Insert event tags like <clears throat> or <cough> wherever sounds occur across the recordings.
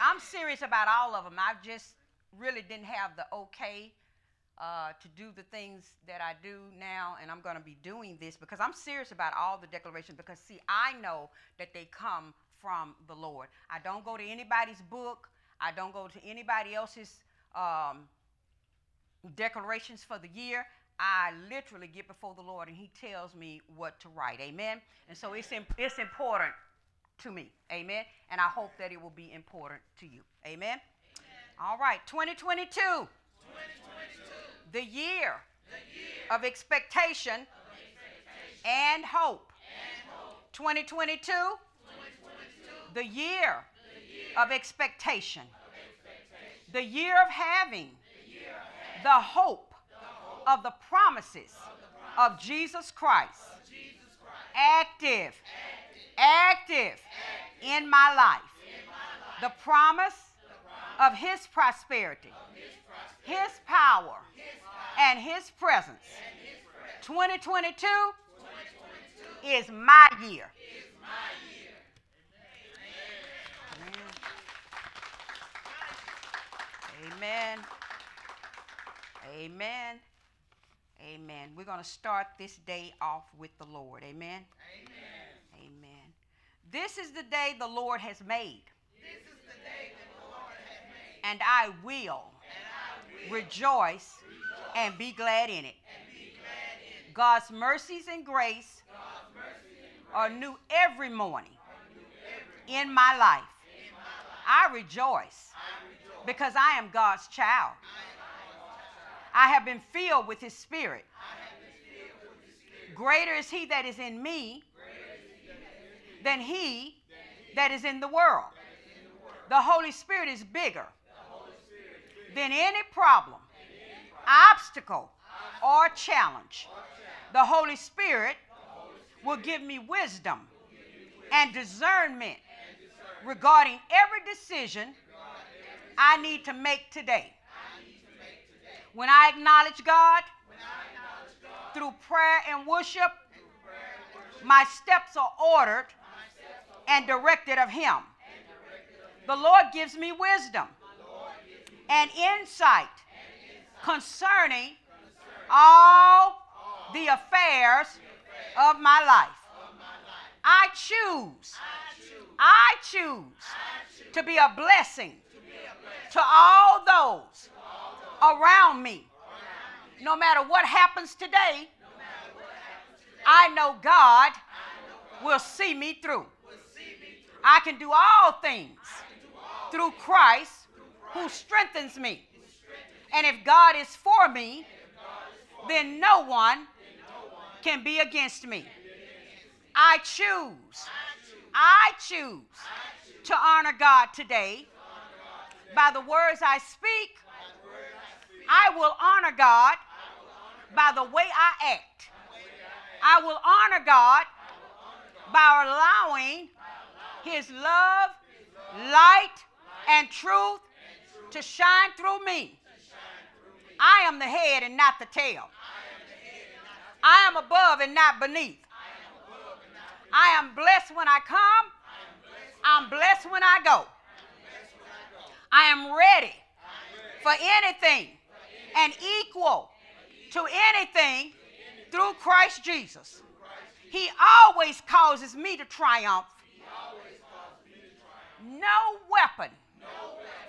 I'm serious about all of them. I just really didn't have the okay uh, to do the things that I do now, and I'm going to be doing this because I'm serious about all the declarations. Because, see, I know that they come from the Lord. I don't go to anybody's book, I don't go to anybody else's um, declarations for the year. I literally get before the Lord and He tells me what to write. Amen. And so it's, imp- it's important to me. Amen. And I hope that it will be important to you. Amen. Amen. All right. 2022. 2022. The, year the year, of expectation, of expectation and, hope. and hope. 2022. 2022. The, year the year of expectation. Of expectation. The year of having. The, year of having. the hope of the promises of Jesus Christ active, active in my life. The promise of His prosperity, His power, and His presence. 2022 is my year. Amen. Amen. Amen. We're going to start this day off with the Lord. Amen. This is the day the Lord has made. This is the day the Lord has made. And I will, and I will rejoice, rejoice and be glad in it. Glad in it. God's mercies and grace, mercies and grace are, new every morning, new every morning in, my life. in my life. I rejoice, I rejoice because I am God's child. I have been filled with his spirit. Greater is he that is in me than he that is in the world. The Holy Spirit is bigger than any problem, obstacle, or challenge. The Holy Spirit will give me wisdom and discernment regarding every decision I need to make today. When I acknowledge God, through prayer and worship, my, steps are ordered, and directed of Him. The Lord gives me wisdom and, insight concerning, all, the, affairs of my life. I, choose, I choose, to, be a blessing to all those around me. No matter what happens today, I know God will see me through. I can do all things through Christ who strengthens me. And if God is for me, then no one can be against me. I choose, I choose to honor God today by the words I speak I will honor God by the way I act. I will honor God by allowing His love, light, and truth to shine through me. I am the head and not the tail. I am above and not beneath. I am blessed when I come. I'm blessed when I go. I am ready for anything and equal to anything through Christ Jesus. He always causes me to triumph. No weapon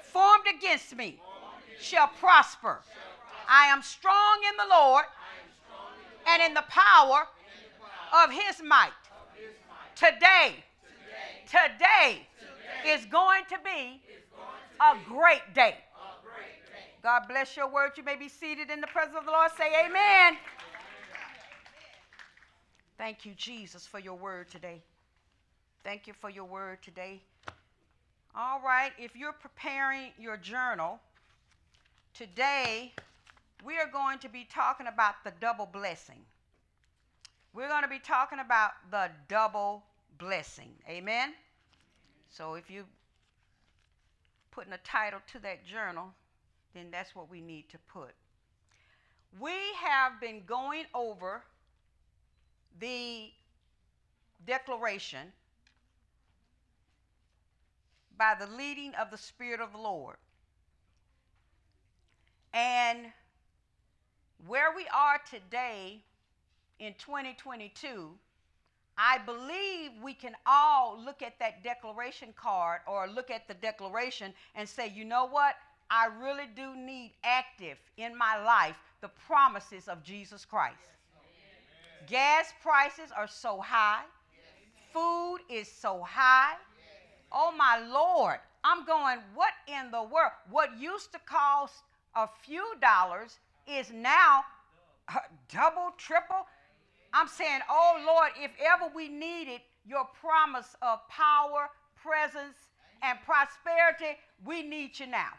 formed against me shall prosper. I am strong in the Lord and in the power of his might. Today, today is going to be a great day. God bless your word. You may be seated in the presence of the Lord. Say amen. Thank you, Jesus, for your word today. Thank you for your word today. All right, if you're preparing your journal, today we are going to be talking about the double blessing. We're going to be talking about the double blessing. Amen? So if you're putting a title to that journal, then that's what we need to put. We have been going over the declaration by the leading of the Spirit of the Lord. And where we are today in 2022, I believe we can all look at that declaration card or look at the declaration and say, you know what? I really do need active in my life the promises of Jesus Christ. Yes. Gas prices are so high, yes. food is so high. Oh my Lord, I'm going, what in the world? What used to cost a few dollars is now uh, double, triple. I'm saying, oh Lord, if ever we needed your promise of power, presence, and prosperity, we need you now.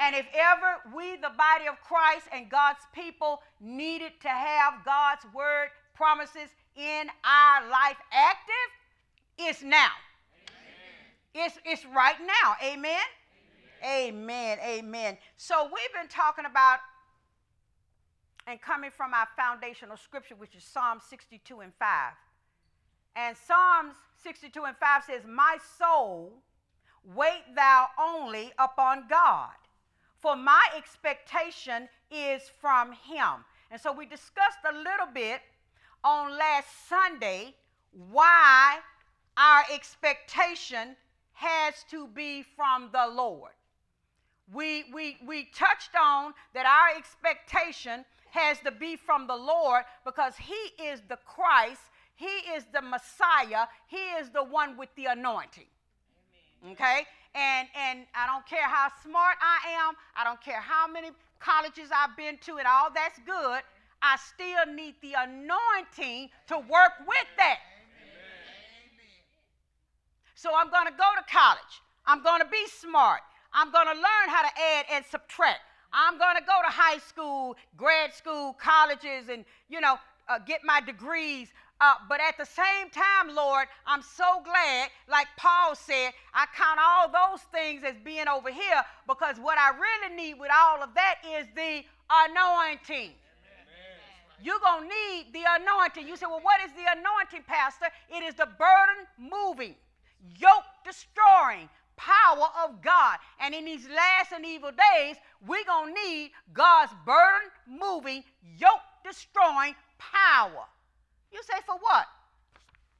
And if ever we, the body of Christ and God's people, needed to have God's word promises in our life active, it's now. It's, it's right now. Amen? Amen. Amen. Amen. So we've been talking about and coming from our foundational scripture, which is Psalm 62 and 5. And Psalms 62 and 5 says, My soul, wait thou only upon God, for my expectation is from him. And so we discussed a little bit on last Sunday why our expectation has to be from the Lord. We, we, we touched on that our expectation has to be from the Lord because He is the Christ, He is the Messiah, He is the one with the anointing. Amen. Okay? And, and I don't care how smart I am, I don't care how many colleges I've been to, and all that's good. I still need the anointing to work with that. So I'm going to go to college. I'm going to be smart. I'm going to learn how to add and subtract. I'm going to go to high school, grad school, colleges, and, you know, uh, get my degrees. Uh, but at the same time, Lord, I'm so glad, like Paul said, I count all those things as being over here because what I really need with all of that is the anointing. You're going to need the anointing. You say, well, what is the anointing, Pastor? It is the burden moving, yoke destroying, power of God. And in these last and evil days, we're going to need God's burden moving, yoke destroying power. You say, for what?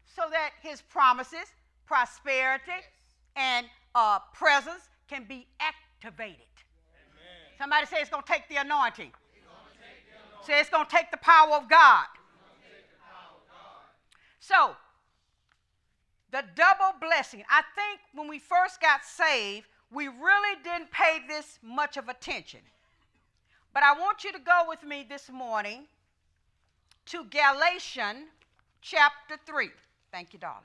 So that his promises, prosperity, and uh, presence can be activated. Amen. Somebody say it's going to take the anointing. Say it's going to take the power of God. Power of God. So, the double blessing. I think when we first got saved, we really didn't pay this much of attention. But I want you to go with me this morning to Galatians chapter 3. Thank you, darling.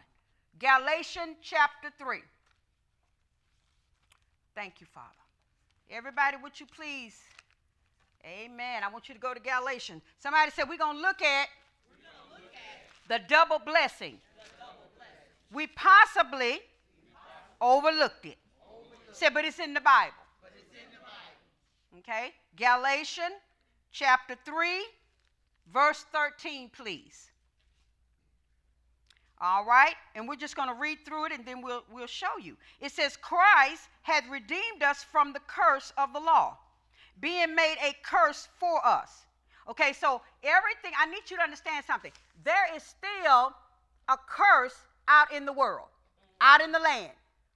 Galatians chapter 3. Thank you, Father. Everybody, would you please? Amen. I want you to go to Galatians. Somebody said we're going to look at, look at the double blessing. We possibly overlooked it. Said, but it's in the Bible. Okay? Galatians chapter 3, verse 13, please. All right? And we're just going to read through it and then we'll, we'll show you. It says, Christ had redeemed us from the curse of the law, being made a curse for us. Okay, so everything, I need you to understand something. There is still a curse out in the world, out in the land.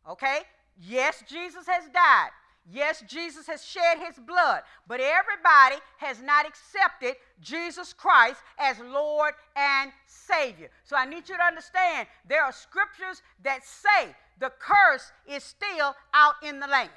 Okay? Yes, Jesus has died. Yes, Jesus has shed his blood, but everybody has not accepted Jesus Christ as Lord and Savior. So I need you to understand there are scriptures that say the curse is still out in the land.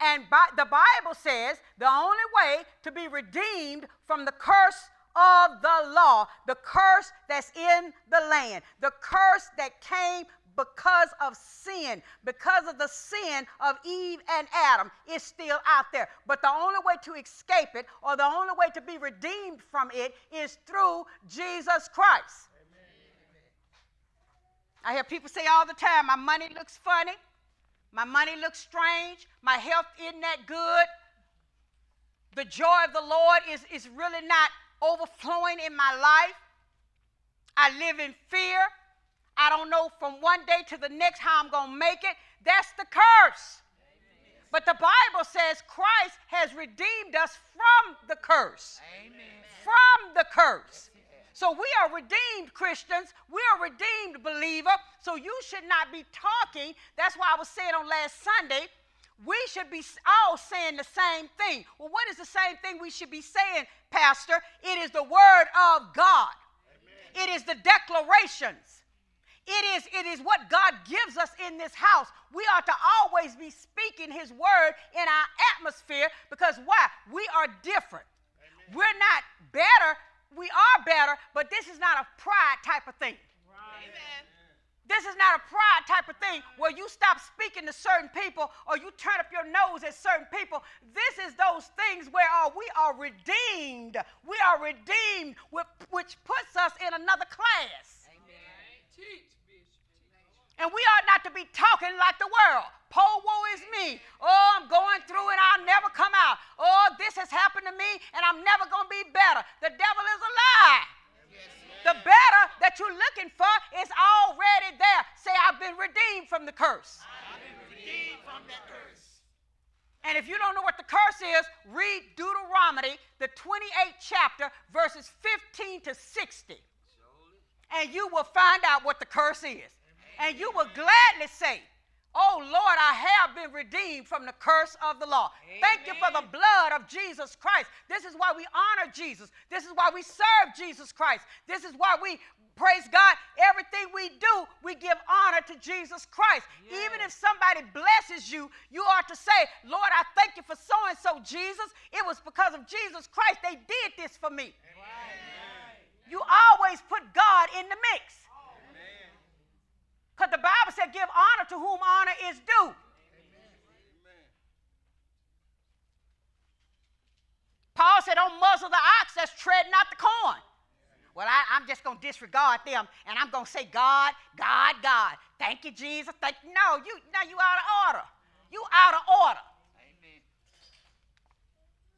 And by, the Bible says the only way to be redeemed from the curse of the law, the curse that's in the land, the curse that came because of sin, because of the sin of Eve and Adam, is still out there. But the only way to escape it or the only way to be redeemed from it is through Jesus Christ. I hear people say all the time, my money looks funny, my money looks strange, my health isn't that good. The joy of the Lord is, is really not overflowing in my life. I live in fear. I don't know from one day to the next how I'm going to make it. That's the curse. But the Bible says Christ has redeemed us from the curse. Amen. From the curse. So we are redeemed Christians. We are redeemed believer. So you should not be talking. That's why I was saying on last Sunday, we should be all saying the same thing. Well, what is the same thing we should be saying, Pastor? It is the word of God. Amen. It is the declarations. It is, it is what God gives us in this house. We ought to always be speaking His word in our atmosphere because why? We are different. Amen. We're not better we are better, but this is not a pride type of thing. Right. Amen. This is not a pride type of thing where you stop speaking to certain people or you turn up your nose at certain people. This is those things where uh, we are redeemed. We are redeemed, which puts us in another class. Amen. And we ought not to be talking like the world. Poor woe is me. Oh, I'm going through and I'll never come out. Oh, this has happened to me and I'm never going to be better. The devil is a lie. The better that you're looking for is already there. Say, I've been redeemed from the curse. I've been redeemed From curse. And if you don't know what the curse is, read Deuteronomy, the 28th chapter, verses 15 to 60. And you will find out what the curse is and you will gladly say, Oh Lord, I have been redeemed from the curse of the law. Amen. Thank you for the blood of Jesus Christ. This is why we honor Jesus. This is why we serve Jesus Christ. This is why we praise God. Everything we do, we give honor to Jesus Christ. Yes. Even if somebody blesses you, you are to say, Lord, I thank you for so and so, Jesus. It was because of Jesus Christ they did this for me. Amen. You always put God in the mix. Because the Bible said, give honor to whom honor is due. Amen. Paul said, don't muzzle the ox that's treading out the corn. Well, I, am just going to disregard them and I'm going to say, God, God, God. Thank you, Jesus. Thank you. No, you, now you out of order. You out of order. Amen.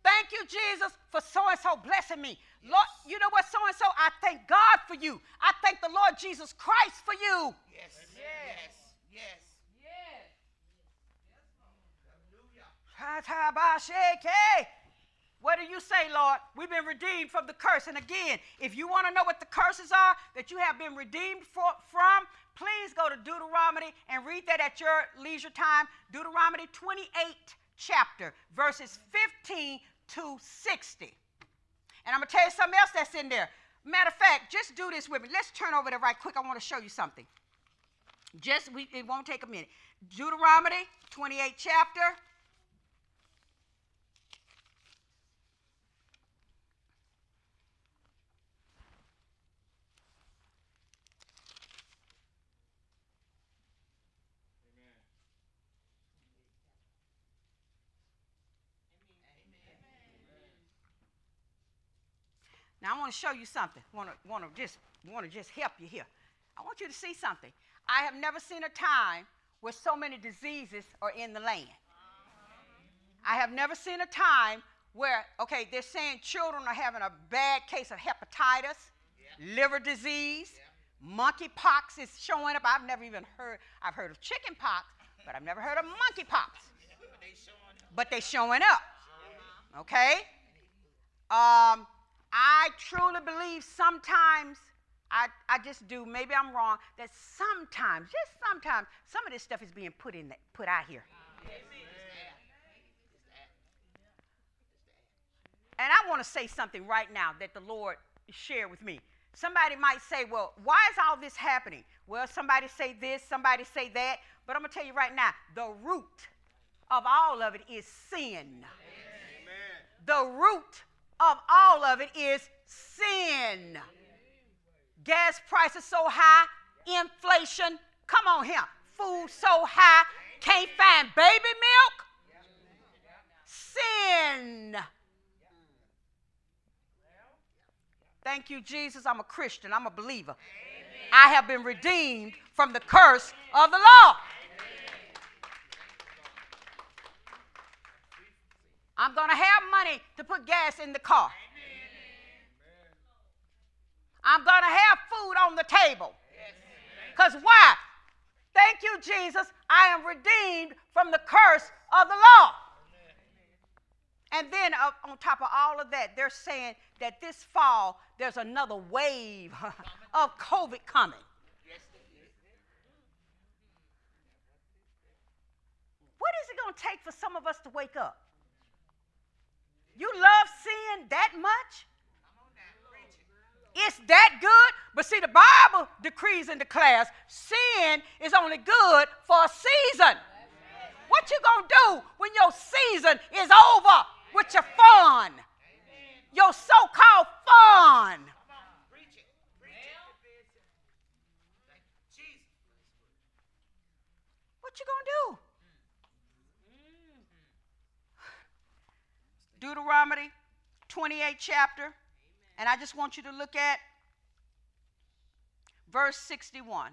Thank you, Jesus, for so and so blessing me. Yes. Lord, you know what, so and so, I thank God for you. I thank the Lord Jesus Christ for you. Yes. Yes. Yes. Yes. Hallelujah. What do you say, Lord? We've been redeemed from the curse. And again, if you want to know what the curses are that you have been redeemed for, from, please go to Deuteronomy and read that at your leisure time. Deuteronomy 28 chapter, verses 15 to 60. And I'm going to tell you something else that's in there. Matter of fact, just do this with me. Let's turn over there right quick. I want to show you something. Just, we, it won't take a minute. Deuteronomy 28 chapter. Now I want to show you something. Want to want to just want to just help you here. I want you to see something. I have never seen a time where so many diseases are in the land. I have never seen a time where okay, they're saying children are having a bad case of hepatitis, yeah. liver disease, yeah. monkeypox is showing up. I've never even heard. I've heard of chickenpox, but I've never heard of monkeypox. but they're showing up. Okay. Um, I truly believe sometimes, I, I just do, maybe I'm wrong, that sometimes, just sometimes, some of this stuff is being put in, the, put out here. And I want to say something right now that the Lord shared with me. Somebody might say, well, why is all this happening? Well, somebody say this, somebody say that. But I'm going to tell you right now the root of all of it is sin. Amen. The root of all of it is sin. Gas prices so high, inflation, come on here, food so high, can't find baby milk. Sin. Thank you, Jesus. I'm a Christian. I'm a believer. I have been redeemed from the curse of the law. I'm going to have money to put gas in the car. I'm going to have food on the table. Because why? Thank you, Jesus. I am redeemed from the curse of the law. And then uh, on top of all of that, they're saying that this fall there's another wave <laughs> of COVID coming. What is it going to take for some of us to wake up? You love sin that much? It's that good. But see, the Bible decrees and declares sin is only good for a season. What you gonna do when your season is over with your fun? Your so-called fun. What you gonna do? Deuteronomy 28 chapter. And I just want you to look at verse 61.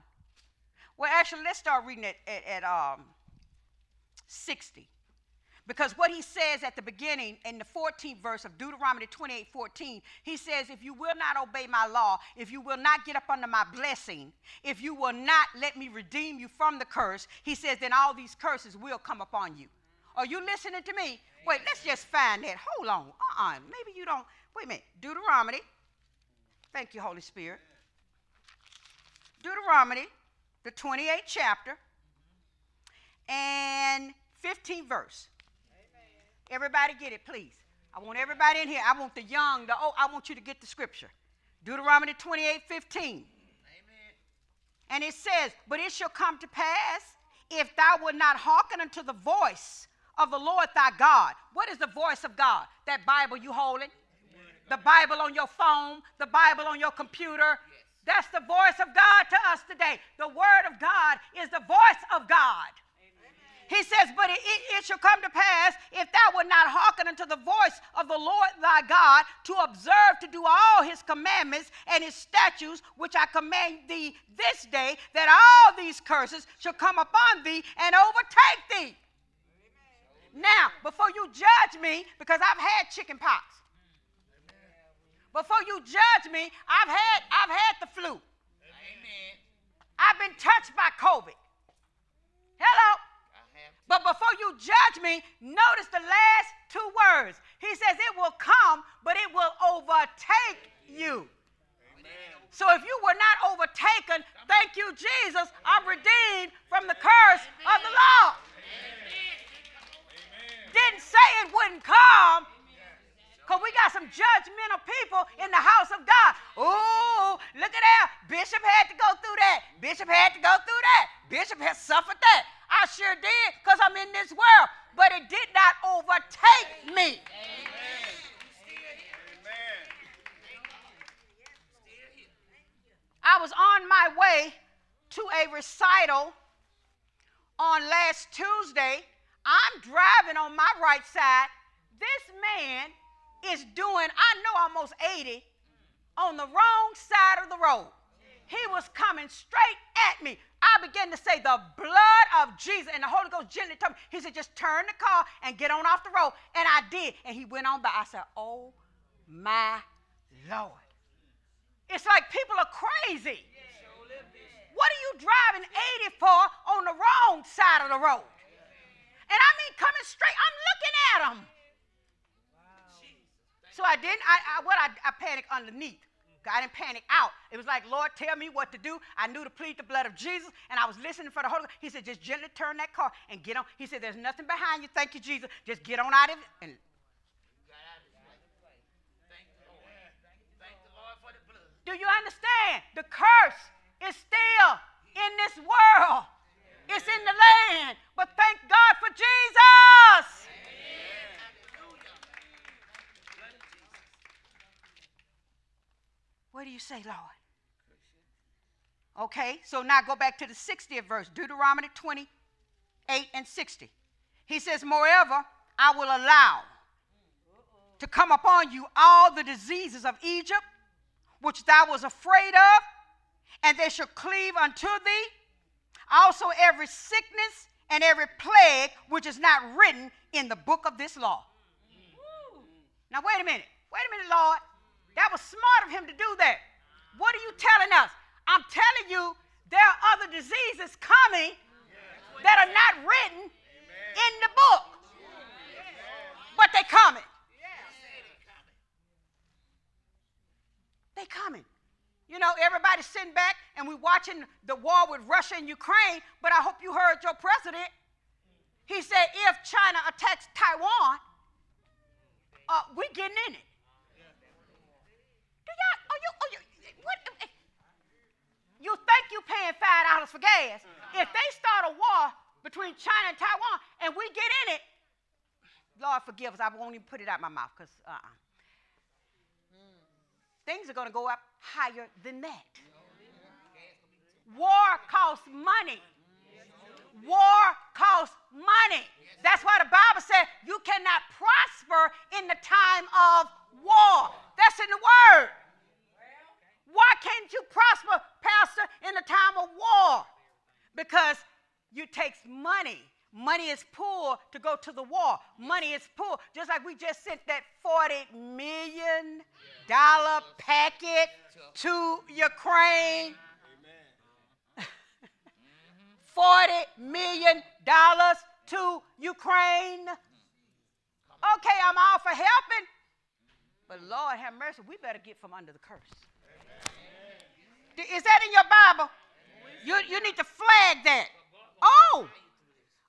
Well, actually, let's start reading it at, at um, 60. Because what he says at the beginning in the 14th verse of Deuteronomy 28 14, he says, If you will not obey my law, if you will not get up under my blessing, if you will not let me redeem you from the curse, he says, then all these curses will come upon you. Are you listening to me? Wait, let's just find that. Hold on. Uh uh-uh. uh Maybe you don't. Wait a minute. Deuteronomy. Thank you, Holy Spirit. Deuteronomy, the 28th chapter, and 15th verse. Amen. Everybody get it, please. I want everybody in here. I want the young, the old. I want you to get the scripture. Deuteronomy 28 15. Amen. And it says, But it shall come to pass if thou wilt not hearken unto the voice of the Lord thy God. What is the voice of God? That Bible you holding? The Bible on your phone, the Bible on your computer. That's the voice of God to us today. The Word of God is the voice of God. He says, But it, it, shall come to pass if thou wilt not hearken unto the voice of the Lord thy God to observe to do all his commandments and his statutes, which I command thee this day, that all these curses shall come upon thee and overtake thee. Now, before you judge me, because I've had chicken pox. Before you judge me, I've had I've had the flu. Amen. I've been touched by COVID. Hello. But before you judge me, notice the last two words. He says it will come, but it will overtake you. So if you were not overtaken, thank you, Jesus, I'm redeemed from the curse of the law didn't say it wouldn't come. Because we got some judgmental people in the house of God. Oh, look at that. Bishop had to go through that. Bishop had to go through that. Bishop has suffered that. I sure did because I'm in this world. But it did not overtake me. I was on my way to a recital on last Tuesday I'm driving on my right side. This man is doing, I know, almost 80 on the wrong side of the road. He was coming straight at me. I began to say, The blood of Jesus. And the Holy Ghost gently told me, He said, Just turn the car and get on off the road. And I did. And he went on by. I said, Oh my Lord. It's like people are crazy. What are you driving 80 for on the wrong side of the road? And I mean coming straight. I'm looking at them. So I didn't, I, I what I, I panicked underneath. I didn't panic out. It was like, Lord, tell me what to do. I knew to plead the blood of Jesus, and I was listening for the Holy Ghost. He said, just gently turn that car and get on. He said, there's nothing behind you. Thank you, Jesus. Just get on out of it. And do you understand? The curse is still in this world. It's in the land. But thank God for Jesus. What do you say, Lord? Okay, so now go back to the 60th verse, Deuteronomy 28 and 60. He says, Moreover, I will allow to come upon you all the diseases of Egypt, which thou was afraid of, and they shall cleave unto thee also every sickness and every plague which is not written in the book of this law. Now, wait a minute. Wait a minute, Lord. That was smart of him to do that. What are you telling us? I'm telling you there are other diseases coming that are not written in the book, but they're coming. They're coming. You know, everybody's sitting back and we're watching the war with Russia and Ukraine, but I hope you heard your president. He said if China attacks Taiwan, uh, we getting in it. Do y'all, oh, you, oh, you, what, you think you paying five dollars for gas. If they start a war between China and Taiwan and we get in it, Lord forgive us, I won't even put it out my mouth because uh-uh things are going to go up higher than that. War costs money. War costs money. That's why the Bible said you cannot prosper in the time of war. That's in the Word. Why can't you prosper, Pastor, in the time of war? Because it takes money. Money is poor to go to the war. Money is poor. Just like we just sent that $40 million packet to Ukraine. <laughs> $40 million to Ukraine. Okay, I'm all for helping. But Lord have mercy, we better get from under the curse. Is that in your Bible? You, you need to flag that. Oh,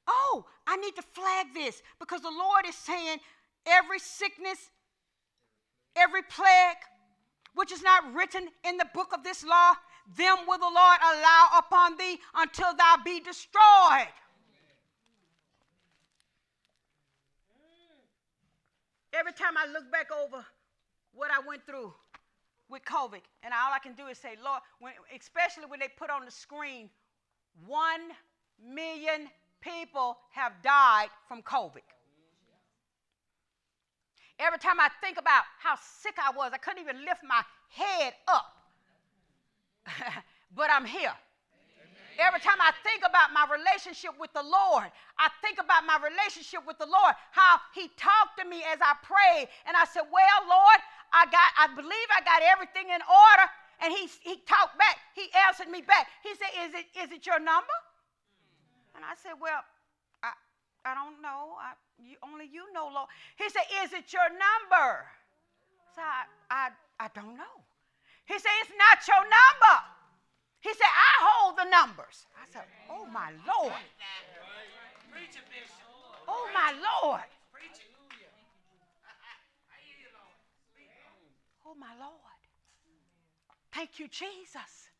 oh, I need to flag this because the Lord is saying every sickness, every plague, which is not written in the book of this law, them will the Lord allow upon thee until thou be destroyed. Every time I look back over what I went through with COVID, and all I can do is say, Lord, when, especially when they put on the screen, one million people have died from COVID. Every time I think about how sick I was, I couldn't even lift my head up. <laughs> but I'm here. Every time I think about my relationship with the Lord, I think about my relationship with the Lord, how He talked to me as I prayed. And I said, Well, Lord, I got, I believe I got everything in order. And he, he talked back. He answered me back. He said, Is it, is it your number? And I said, Well, I, don't know. I, you, only you know, Lord. He said, Is it your number? So I, I, I don't know. He said, It's not your number. He said, I hold the numbers. I said, Oh my Lord. Oh my Lord. Oh my Lord. Thank you, Jesus.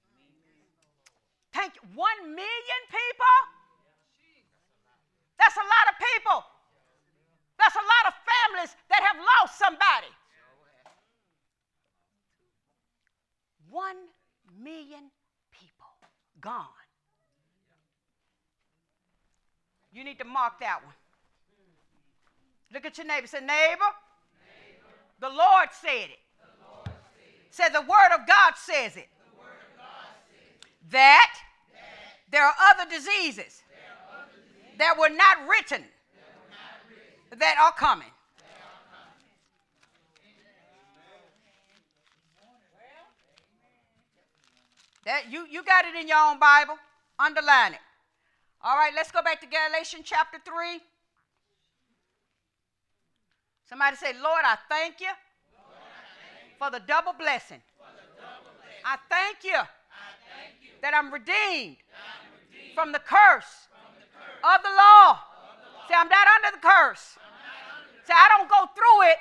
Thank you. One million people? That's a lot of people. That's a lot of families that have lost somebody. One million people gone. You need to mark that one. Look at your neighbor. Say, neighbor, the Lord said it. Say, the word of God says it. That, there are other diseases that were not written that are coming. That you, you got it in your own Bible. Underline it. All right, let's go back to Galatians chapter 3. Somebody say, Lord, I thank you, Lord, I thank for, the double blessing. The double blessing. I, thank you I thank you that I'm redeemed, that I'm redeemed from the curse of the law. Say, I'm not under the curse. Say, I don't go through it,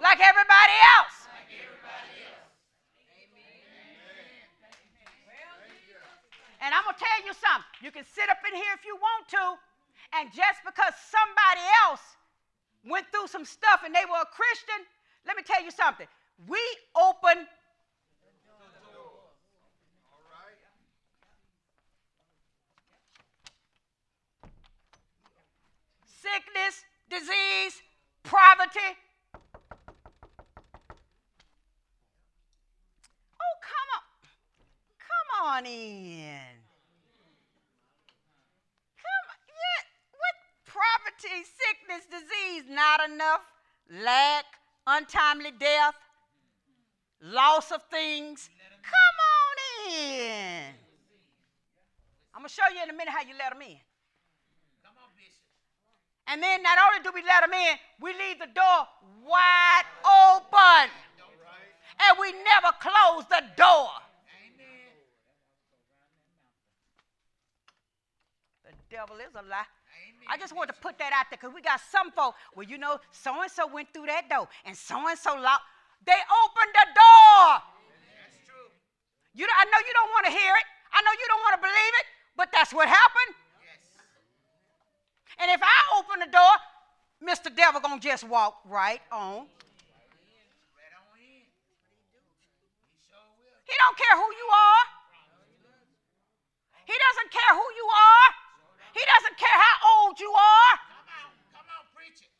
like everybody else. Like everybody else. And I'm going to tell you something. You can sit up in here if you want to, and just because somebody else went through some stuff and they were a Christian, let me tell you something. We open sickness, disease, poverty. Oh, come on. Come on in. Come on. Yeah, what poverty, sickness, disease, not enough, lack, untimely death, loss of things. Come on in. I'm going to show you in a minute how you let them in. And then not only do we let them in, we leave the door wide open. And we never close the door. The devil is a lie. I just want to put that out there because we got some folk, well, you know, so and so went through that door and so and so locked. They opened the door. That's true. You, I know you don't want to hear it. I know you don't want to believe it, but that's what happened. Yes. And if I open the door, Mr. Devil gonna just walk right on. He don't care who you are. He doesn't care who you are. He doesn't care how old you are. Come on, come on, preach it.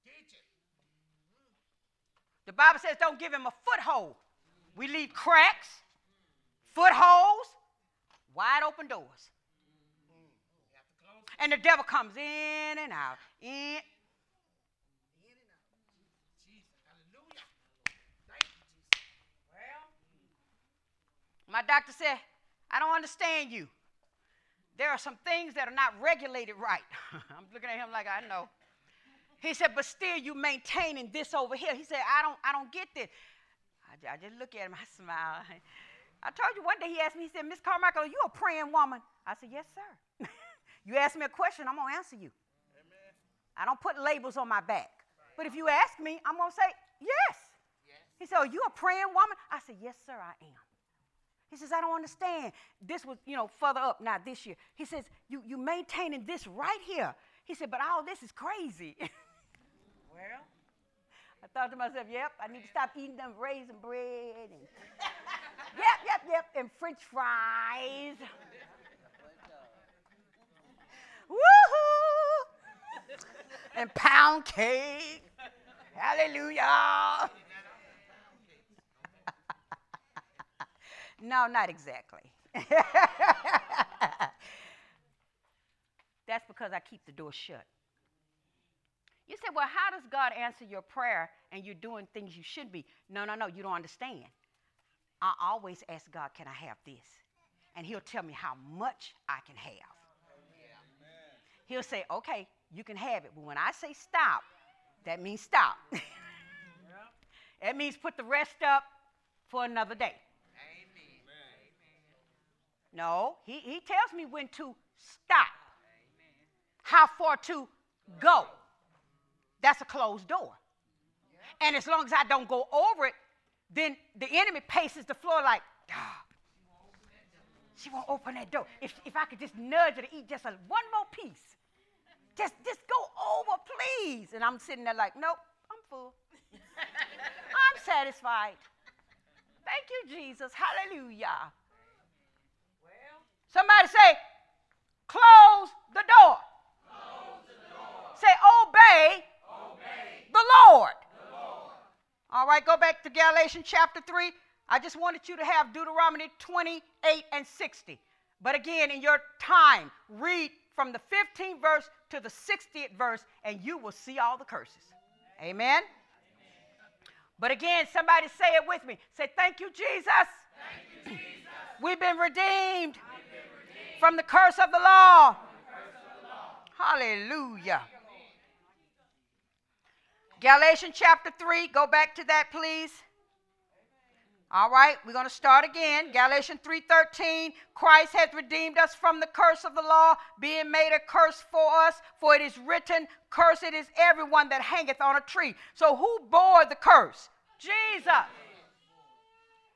Teach it. The Bible says don't give him a foothold. We leave cracks, footholds, wide open doors. And the devil comes in and out, in. My doctor said, I don't understand you there are some things that are not regulated right. <laughs> I'm looking at him like I know. He said, but still you maintaining this over here. He said, I don't, I don't get this. I, I just look at him, <laughs> I smile. I told you one day he asked me, he said, Miss Carmichael, are you a praying woman? I said, Yes, sir. <laughs> you ask me a question, I'm gonna answer you. Amen. I don't put labels on my back. Right. But if you ask me, I'm gonna say, Yes. yes. He said, Are you a praying woman? I said, Yes, sir, I am. He says, I don't understand. This was, you know, further up, not this year. He says, you, you maintaining this right here. He said, but all this is crazy. <laughs> well, I thought to myself, yep, I need to stop eating them raisin bread and <laughs> yep, yep, yep, and french fries. Woohoo! and pound cake. Hallelujah. <laughs> No, not exactly. <laughs> That's because I keep the door shut. You say, well, how does God answer your prayer and you're doing things you should be? No, no, no, you don't understand. I always ask God, can I have this? And He'll tell me how much I can have. He'll say, okay, you can have it. But when I say stop, that means stop. <laughs> that means put the rest up for another day. No, he, he tells me when to stop, how far to go. That's a closed door. And as long as I don't go over it, then the enemy paces the floor like, ah, she won't open that door. If, if I could just nudge her to eat just a, one more piece, just, just go over, please. And I'm sitting there like, nope, I'm full. <laughs> I'm satisfied. Thank you, Jesus. Hallelujah. Somebody say, close the door. Close the door. Say, obey the, Lord. the Lord. All right, go back to Galatians chapter 3. I just wanted you to have Deuteronomy 28 and 60. But again, in your time, read from the 15th verse to the 60th verse, and you will see all the curses. Amen? Amen. But again, somebody say it with me. Say, Thank you, Jesus. Thank you, Jesus. We've been redeemed from the curse of the law. Hallelujah. Galatians chapter 3, go back to that, please. All right, we're going to start again. Galatians 3:13, Christ hath redeemed us from the curse of the law, being made a curse for us, for it is written, cursed is everyone that hangeth on a tree. So who bore the curse? Jesus.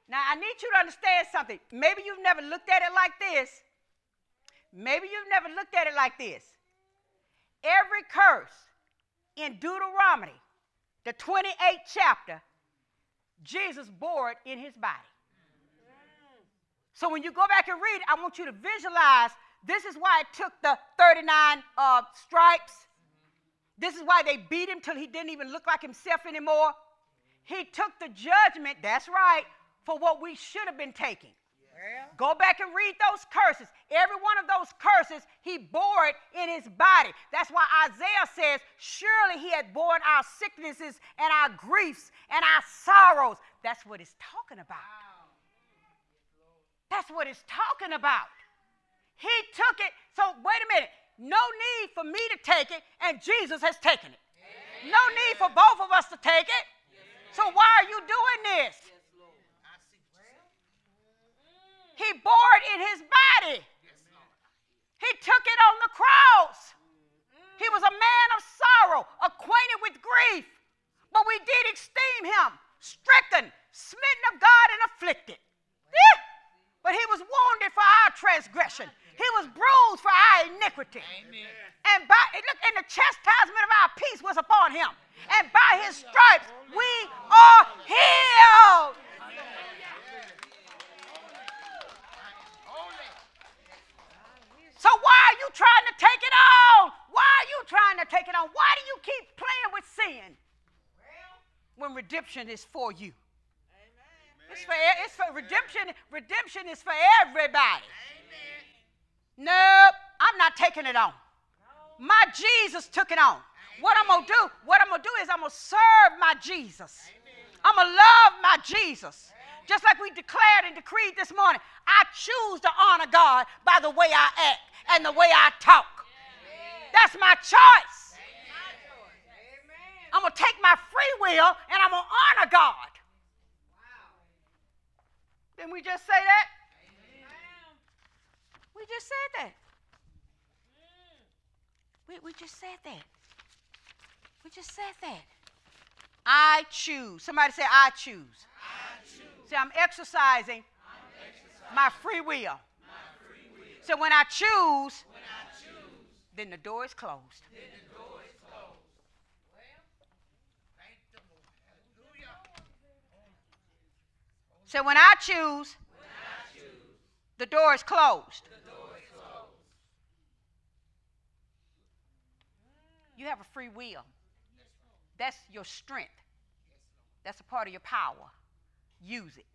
Now I need you to understand something. Maybe you've never looked at it like this. Maybe you've never looked at it like this. Every curse in Deuteronomy, the 28th chapter, Jesus bore it in his body. So when you go back and read, I want you to visualize this is why it took the 39 uh, stripes. This is why they beat him till he didn't even look like himself anymore. He took the judgment, that's right, for what we should have been taking. Go back and read those curses. Every one of those curses, he bore it in his body. That's why Isaiah says, Surely he had borne our sicknesses and our griefs and our sorrows. That's what it's talking about. That's what it's talking about. He took it. So wait a minute. No need for me to take it, and Jesus has taken it. Amen. No need for both of us to take it. So why are you doing this? He bore it in his body. He took it on the cross. He was a man of sorrow, acquainted with grief. But we did esteem him, stricken, smitten of God, and afflicted. Yeah. But he was wounded for our transgression. He was bruised for our iniquity. Amen. And by look, and the chastisement of our peace was upon him. And by his stripes we are healed. So why are you trying to take it on? Why are you trying to take it on? Why do you keep playing with sin? When redemption is for you. It's for, it's for redemption. Redemption is for everybody. Amen. Nope, I'm not taking it on. My Jesus took it on. What I'm gonna do? What I'm gonna do is I'm gonna serve my Jesus. I'm gonna love my Jesus. Just like we declared and decreed this morning, I choose to honor God by the way I act and the way I talk. That's my choice. I'm going to take my free will and I'm going to honor God. Didn't we just say that? We just said that. Mm. We, we just said that. We just said that. I choose. Somebody say, I choose. I choose. Say, I'm exercising, I'm exercising my, free will. my free will. So when I choose, when I choose then the door is closed. Then the door is closed. So when I choose, when I choose the door. The door is closed. You have a free will. That's your strength. That's a part of your power. Use it.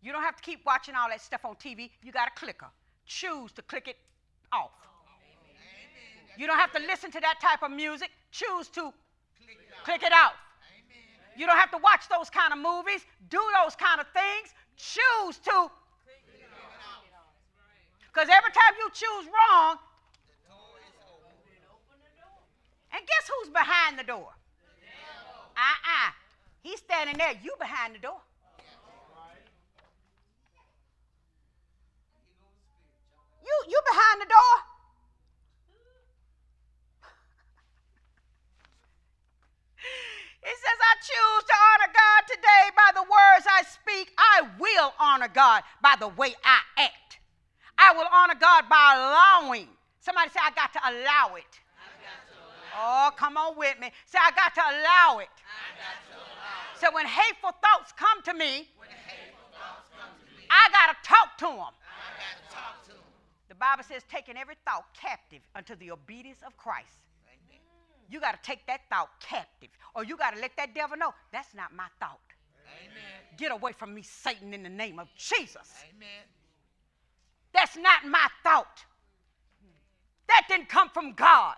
You don't have to keep watching all that stuff on TV. You got a clicker. Choose to click it off. You don't have to listen to that type of music. Choose to click it out. You don't have to watch those kind of movies, do those kind of things. Choose to. Click it. Because every time you choose wrong, and guess who's behind the door? He's standing there. You behind the door. You you behind the door. <laughs> He says, I choose to honor God today by the words I speak. I will honor God by the way I act. I will honor God by allowing. Somebody say, I got to allow it. Oh, come on with me. Say, I got to allow it. So when hateful thoughts come to me, thoughts come to me I got to talk to them. The Bible says, taking every thought captive unto the obedience of Christ. Amen. You got to take that thought captive, or you got to let that devil know that's not my thought. Amen. Get away from me, Satan, in the name of Jesus. Amen. That's not my thought. That didn't come from God.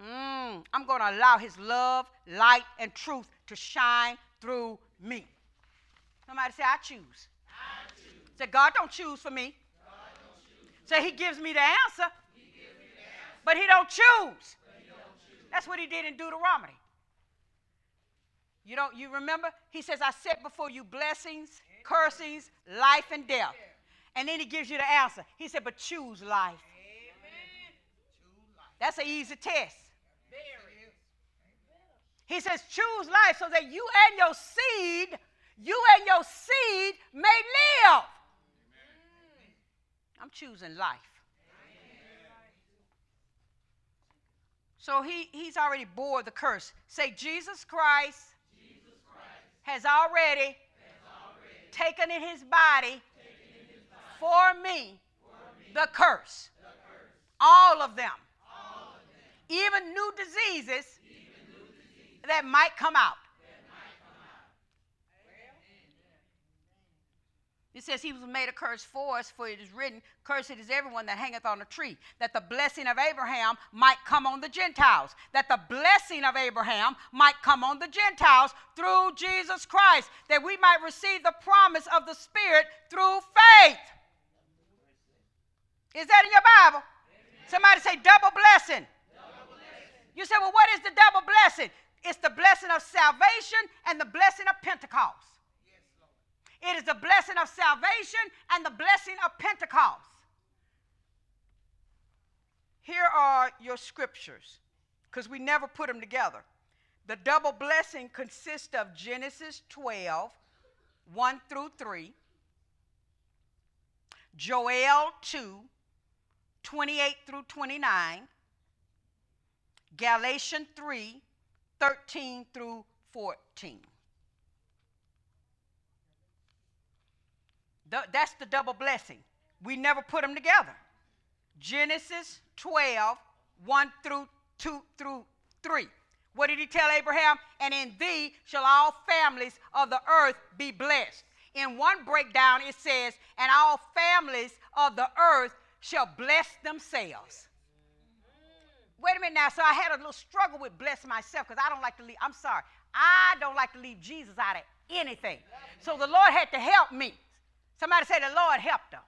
Mm, I'm going to allow his love, light, and truth to shine through me. Somebody say, I choose. I choose. Say, God don't choose for me. Choose. Say, he gives me the answer, me the answer. But, he don't, choose. but he don't choose. That's what he did in Deuteronomy. You don't you remember? He says, I set before you blessings, cursings, life, and death. And then he gives you the answer. He said, but choose life. That's an easy test. He says, choose life so that you and your seed, you and your seed may live. I'm choosing life. So he, he's already bore the curse. Say, Jesus Christ, Jesus Christ has, already has already taken in his body, in his body for, me, for me the, curse. the curse. All of them. All of them. Even new diseases that might come out. It says he was made a curse for us, for it is written, Cursed is everyone that hangeth on a tree, that the blessing of Abraham might come on the Gentiles, that the blessing of Abraham might come on the Gentiles through Jesus Christ, that we might receive the promise of the Spirit through faith. Is that in your Bible? Somebody say double blessing. You say, well, what is the double blessing? It's the blessing of salvation and the blessing of Pentecost. It is the blessing of salvation and the blessing of Pentecost. Here are your scriptures, because we never put them together. The double blessing consists of Genesis 12, 1 through 3, Joel 2, 28 through 29, Galatians 3, 13 through 14. The, that's the double blessing. We never put them together. Genesis 12, 1 through 2 through 3. What did he tell Abraham? And in thee shall all families of the earth be blessed. In one breakdown, it says, and all families of the earth shall bless themselves. Wait a minute now. So I had a little struggle with bless myself because I don't like to leave. I'm sorry. I don't like to leave Jesus out of anything. So the Lord had to help me. Somebody say, The Lord helped helped.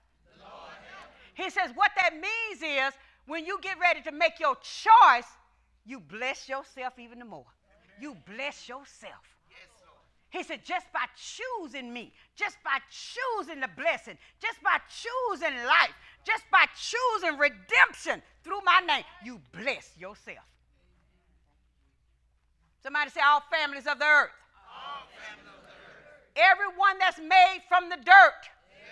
He says, What that means is when you get ready to make your choice, you bless yourself even more. You bless yourself. He said, just by choosing me, just by choosing the blessing, just by choosing life, just by choosing redemption through my name, you bless yourself. Somebody say, all families of the earth. All families of the earth. Everyone that's made from the dirt.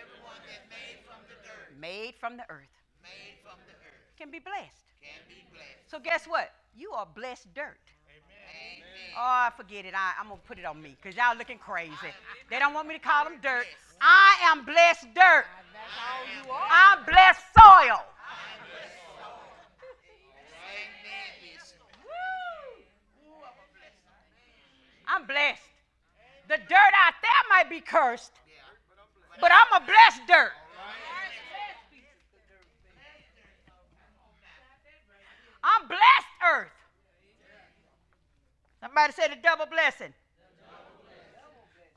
Everyone that's made from the dirt. Made from the earth. Made from the earth. Can be blessed. Can be blessed. So guess what? You are blessed dirt. Oh, forget it. I, am going to put it on me because y'all looking crazy. They don't want me to call them dirt. I am blessed dirt. I'm blessed soil. I'm blessed. The dirt out there might be cursed, but I'm a blessed dirt. I'm blessed earth. Somebody say the double blessing.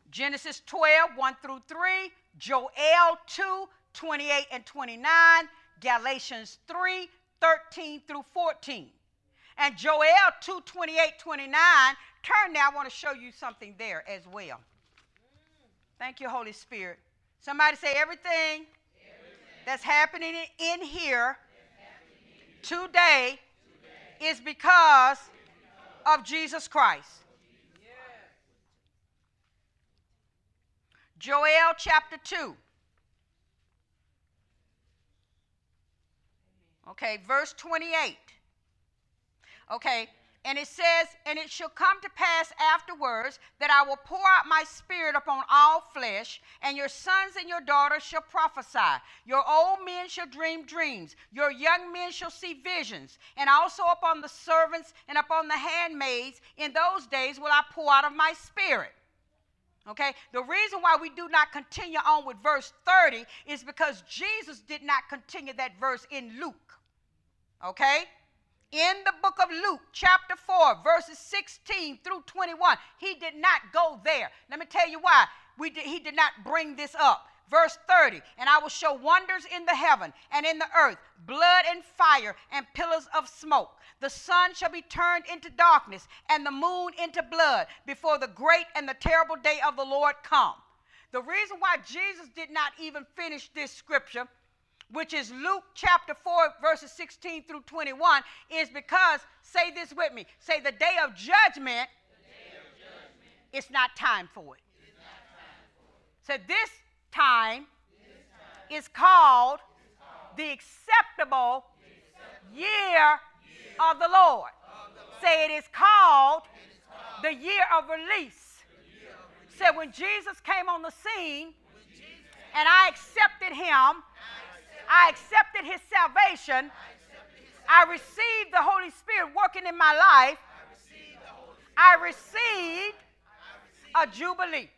Genesis 12, 1 through 3, Joel 2, 28 and 29, Galatians 3, 13 through 14. And Joel 2, 28, 29, turn now, I want to show you something there as well. Thank you, Holy Spirit. Somebody say everything, everything. that's happening in here today, today is because of Jesus Christ. Joel chapter 2. Okay, verse 28. Okay, and it says, And it shall come to pass afterwards that I will pour out my spirit upon all flesh, and your sons and your daughters shall prophesy. Your old men shall dream dreams. Your young men shall see visions. And also upon the servants and upon the handmaids, in those days will I pour out of my spirit. Okay? The reason why we do not continue on with verse 30 is because Jesus did not continue that verse in Luke. Okay? In the book of Luke, chapter 4, verses 16 through 21. He did not go there. Let me tell you why. We did, he did not bring this up. Verse 30, and I will show wonders in the heaven and in the earth, blood and fire and pillars of smoke. The sun shall be turned into darkness and the moon into blood before the great and the terrible day of the Lord come. The reason why Jesus did not even finish this scripture which is Luke chapter 4, verses 16 through 21, is because, say this with me, say the day of judgment, day of judgment it's not time for it. So this time, this time is, called called the acceptable, the acceptable year, year of the Lord. The. Say it is called, it is called the year of release. Year of release. So when Jesus came on the scene, and I accepted him I accepted his salvation. I received the Holy Spirit working in my life. I received a jubilee.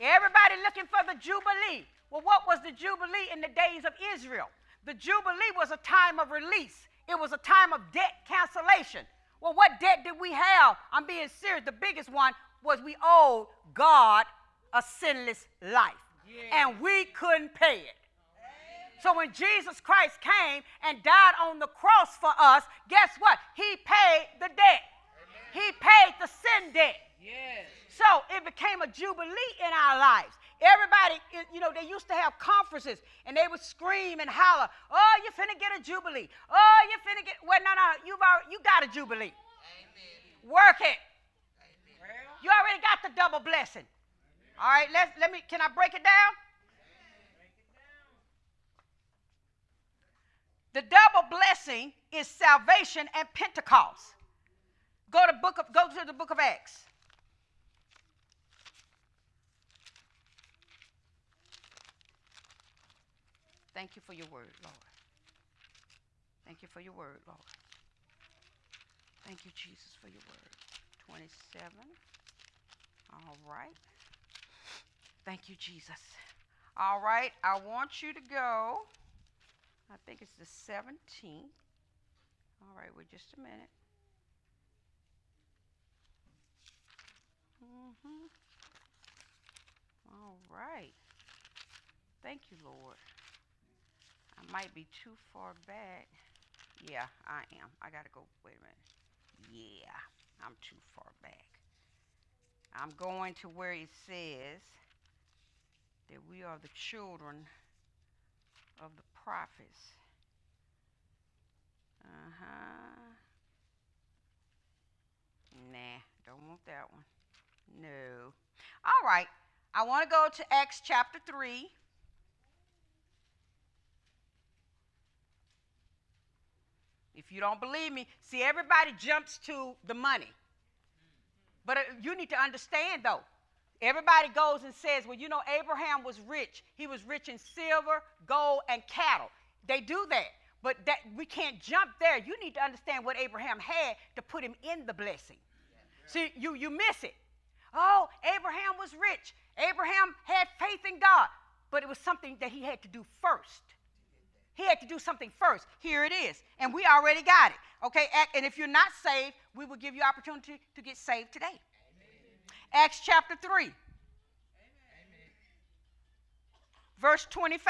Everybody looking for the jubilee. Well, what was the jubilee in the days of Israel? The jubilee was a time of release. It was a time of debt cancellation. Well, what debt did we have? I'm being serious. The biggest one was we owed God a sinless life. and we couldn't pay it. So when Jesus Christ came and died on the cross for us, guess what? He paid the debt. He paid the sin debt. Yes. So it became a jubilee in our lives. Everybody, you know, they used to have conferences and they would scream and holler, "Oh, you finna get a jubilee! Oh, you finna get well, no, no, you've already, you got a jubilee. Amen. Work it. Amen. You already got the double blessing. All right, let's let me. Can I break it down? The double blessing is salvation and Pentecost. Go to book of go to the book of Acts. Thank you for your word, Lord. Thank you for your word, Lord. Thank you, Jesus, for your word. 27. All right. Thank you, Jesus. All right, I want you to go. I think it's the 17th. All right, wait just a minute. Mm-hmm. All right. Thank you, Lord. I might be too far back. Yeah, I am. I got to go. Wait a minute. Yeah, I'm too far back. I'm going to where it says that we are the children of the prophets. Uh huh. Nah, don't want that one. No. All right. I want to go to Acts chapter 3. If you don't believe me, see, everybody jumps to the money. But uh, you need to understand, though. Everybody goes and says, well, you know, Abraham was rich. He was rich in silver, gold, and cattle. They do that. But that we can't jump there. You need to understand what Abraham had to put him in the blessing. See, you, you miss it. Oh, Abraham was rich. Abraham had faith in God. But it was something that he had to do first. He had to do something first. Here it is. And we already got it. Okay, and if you're not saved, we will give you opportunity to get saved today. Acts chapter 3. Amen. Verse 25.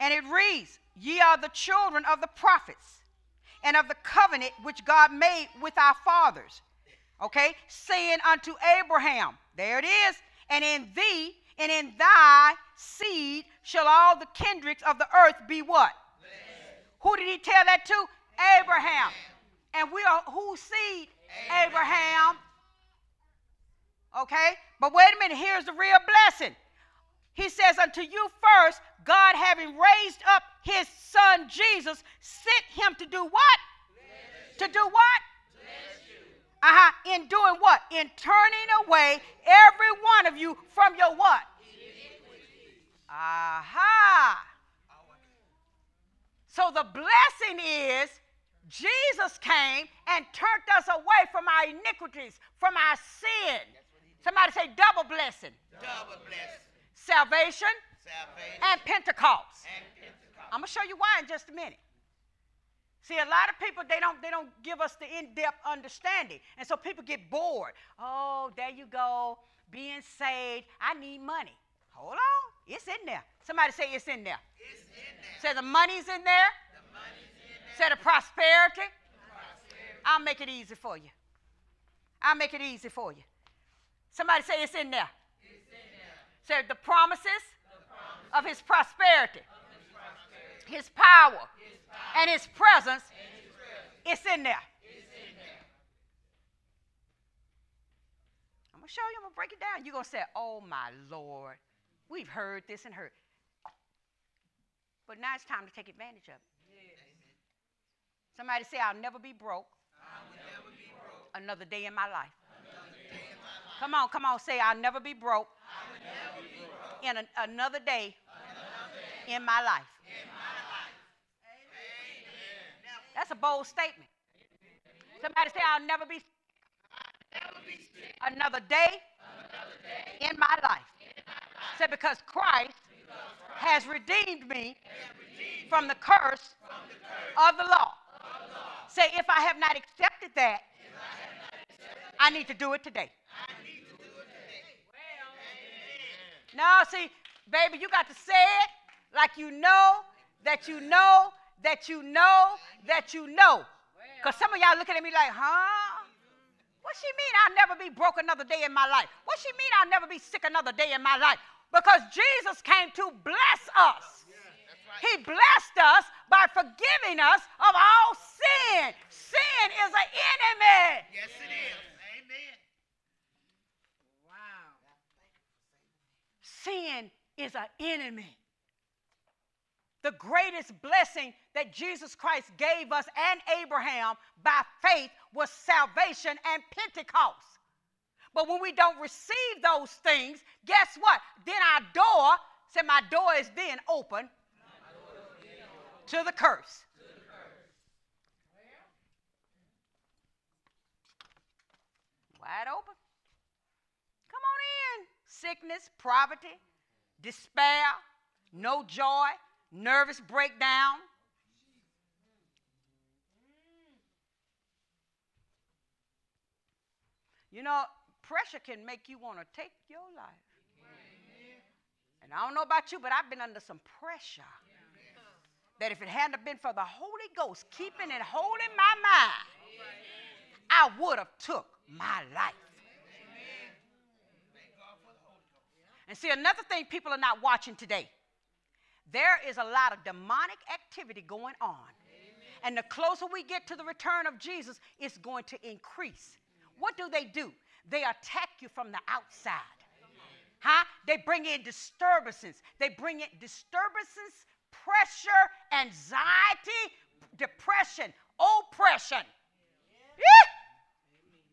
And it reads, Ye are the children of the prophets and of the covenant which God made with our fathers. Okay, saying unto Abraham, there it is, and in thee and in thy seed shall all the kindreds of the earth be what? Who did he tell that to? Abraham. And we are whose seed? Abraham. Okay? But wait a minute, here's the real blessing. He says, Unto you first, God having raised up his son Jesus, sent him to do what? To do what? Bless you. Uh-huh. In doing what? In turning away every one of you from your what? Aha. So the blessing is Jesus came and turned us away from our iniquities, from our sin. Somebody say double blessing. Double blessing. Salvation, Salvation. And, Pentecost. and Pentecost. I'm going to show you why in just a minute. See, a lot of people they don't they don't give us the in-depth understanding, and so people get bored. Oh, there you go, being saved. I need money. Hold on, it's in there. Somebody say it's in there. It's in there. Say the money's in there. Say the prosperity. I'll make it easy for you. I'll make it easy for you. Somebody say it's in there. It's in there. Say the promises, the promises of his prosperity, of his, prosperity. his power and his presence, it's in there. I'm going to show you, I'm going to break it down. You're going to say, Oh my Lord, we've heard this and heard. But now it's time to take advantage of it. Somebody say, I'll never be broke. Another day in my life. Come on, come on, say, I'll never be broke. In a, another, day another day in my life. In my that's a bold statement. Somebody say, I'll never be, never be another, day another day in my life. In my life. Say, because Christ, because Christ has redeemed me redeemed from the from the curse of, the law. Say, if I have not accepted that, I, I need to do it today. I need to do it today. Well, No, see, baby, you got to say it like you know that you know that you know that you know. Because some of y'all looking at me like, huh? What she mean I'll never be broke another day in my life? What she mean I'll never be sick another day in my life? Because Jesus came to bless us. He blessed us by forgiving us of all sin. Sin is an enemy. Yes, it is. Amen. Wow. Sin is an enemy. The greatest blessing that Jesus Christ gave us and Abraham by faith was salvation and Pentecost. But when we don't receive those things, guess what? Then our door, say my door is then open to the curse. Wide open. Come on in. Sickness, poverty, despair, no joy, nervous breakdown. You know, pressure can make you want to take your life. And I don't know about you, but I've been under some pressure. That if it hadn't been for the Holy Ghost keeping and holding my mind, I would have took my life. And see, another thing people are not watching today there is a lot of demonic activity going on. And the closer we get to the return of Jesus, it's going to increase. What do they do? They attack you from the outside. Huh? They bring in disturbances. They bring in disturbances, pressure, anxiety, depression, oppression. Yeah.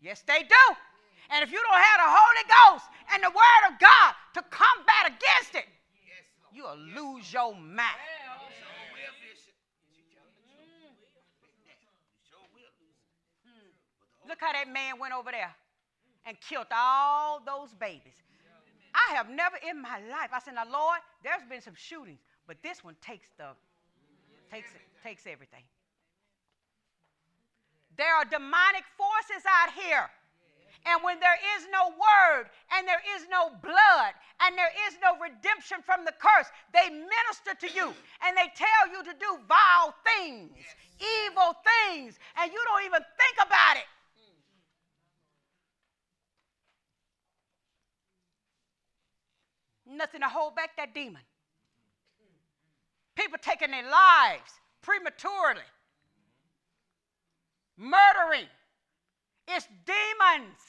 Yes, they do. And if you don't have the Holy Ghost and the Word of God to combat against it, you'll lose your mind. Look how that man went over there and killed all those babies. I have never in my life, I said, now Lord, there's been some shootings, but this one takes the takes takes everything. There are demonic forces out here. And when there is no word and there is no blood and there is no redemption from the curse, they minister to you and they tell you to do vile things, evil things, and you don't even think about it. Nothing to hold back that demon. People taking their lives prematurely, murdering. It's demons.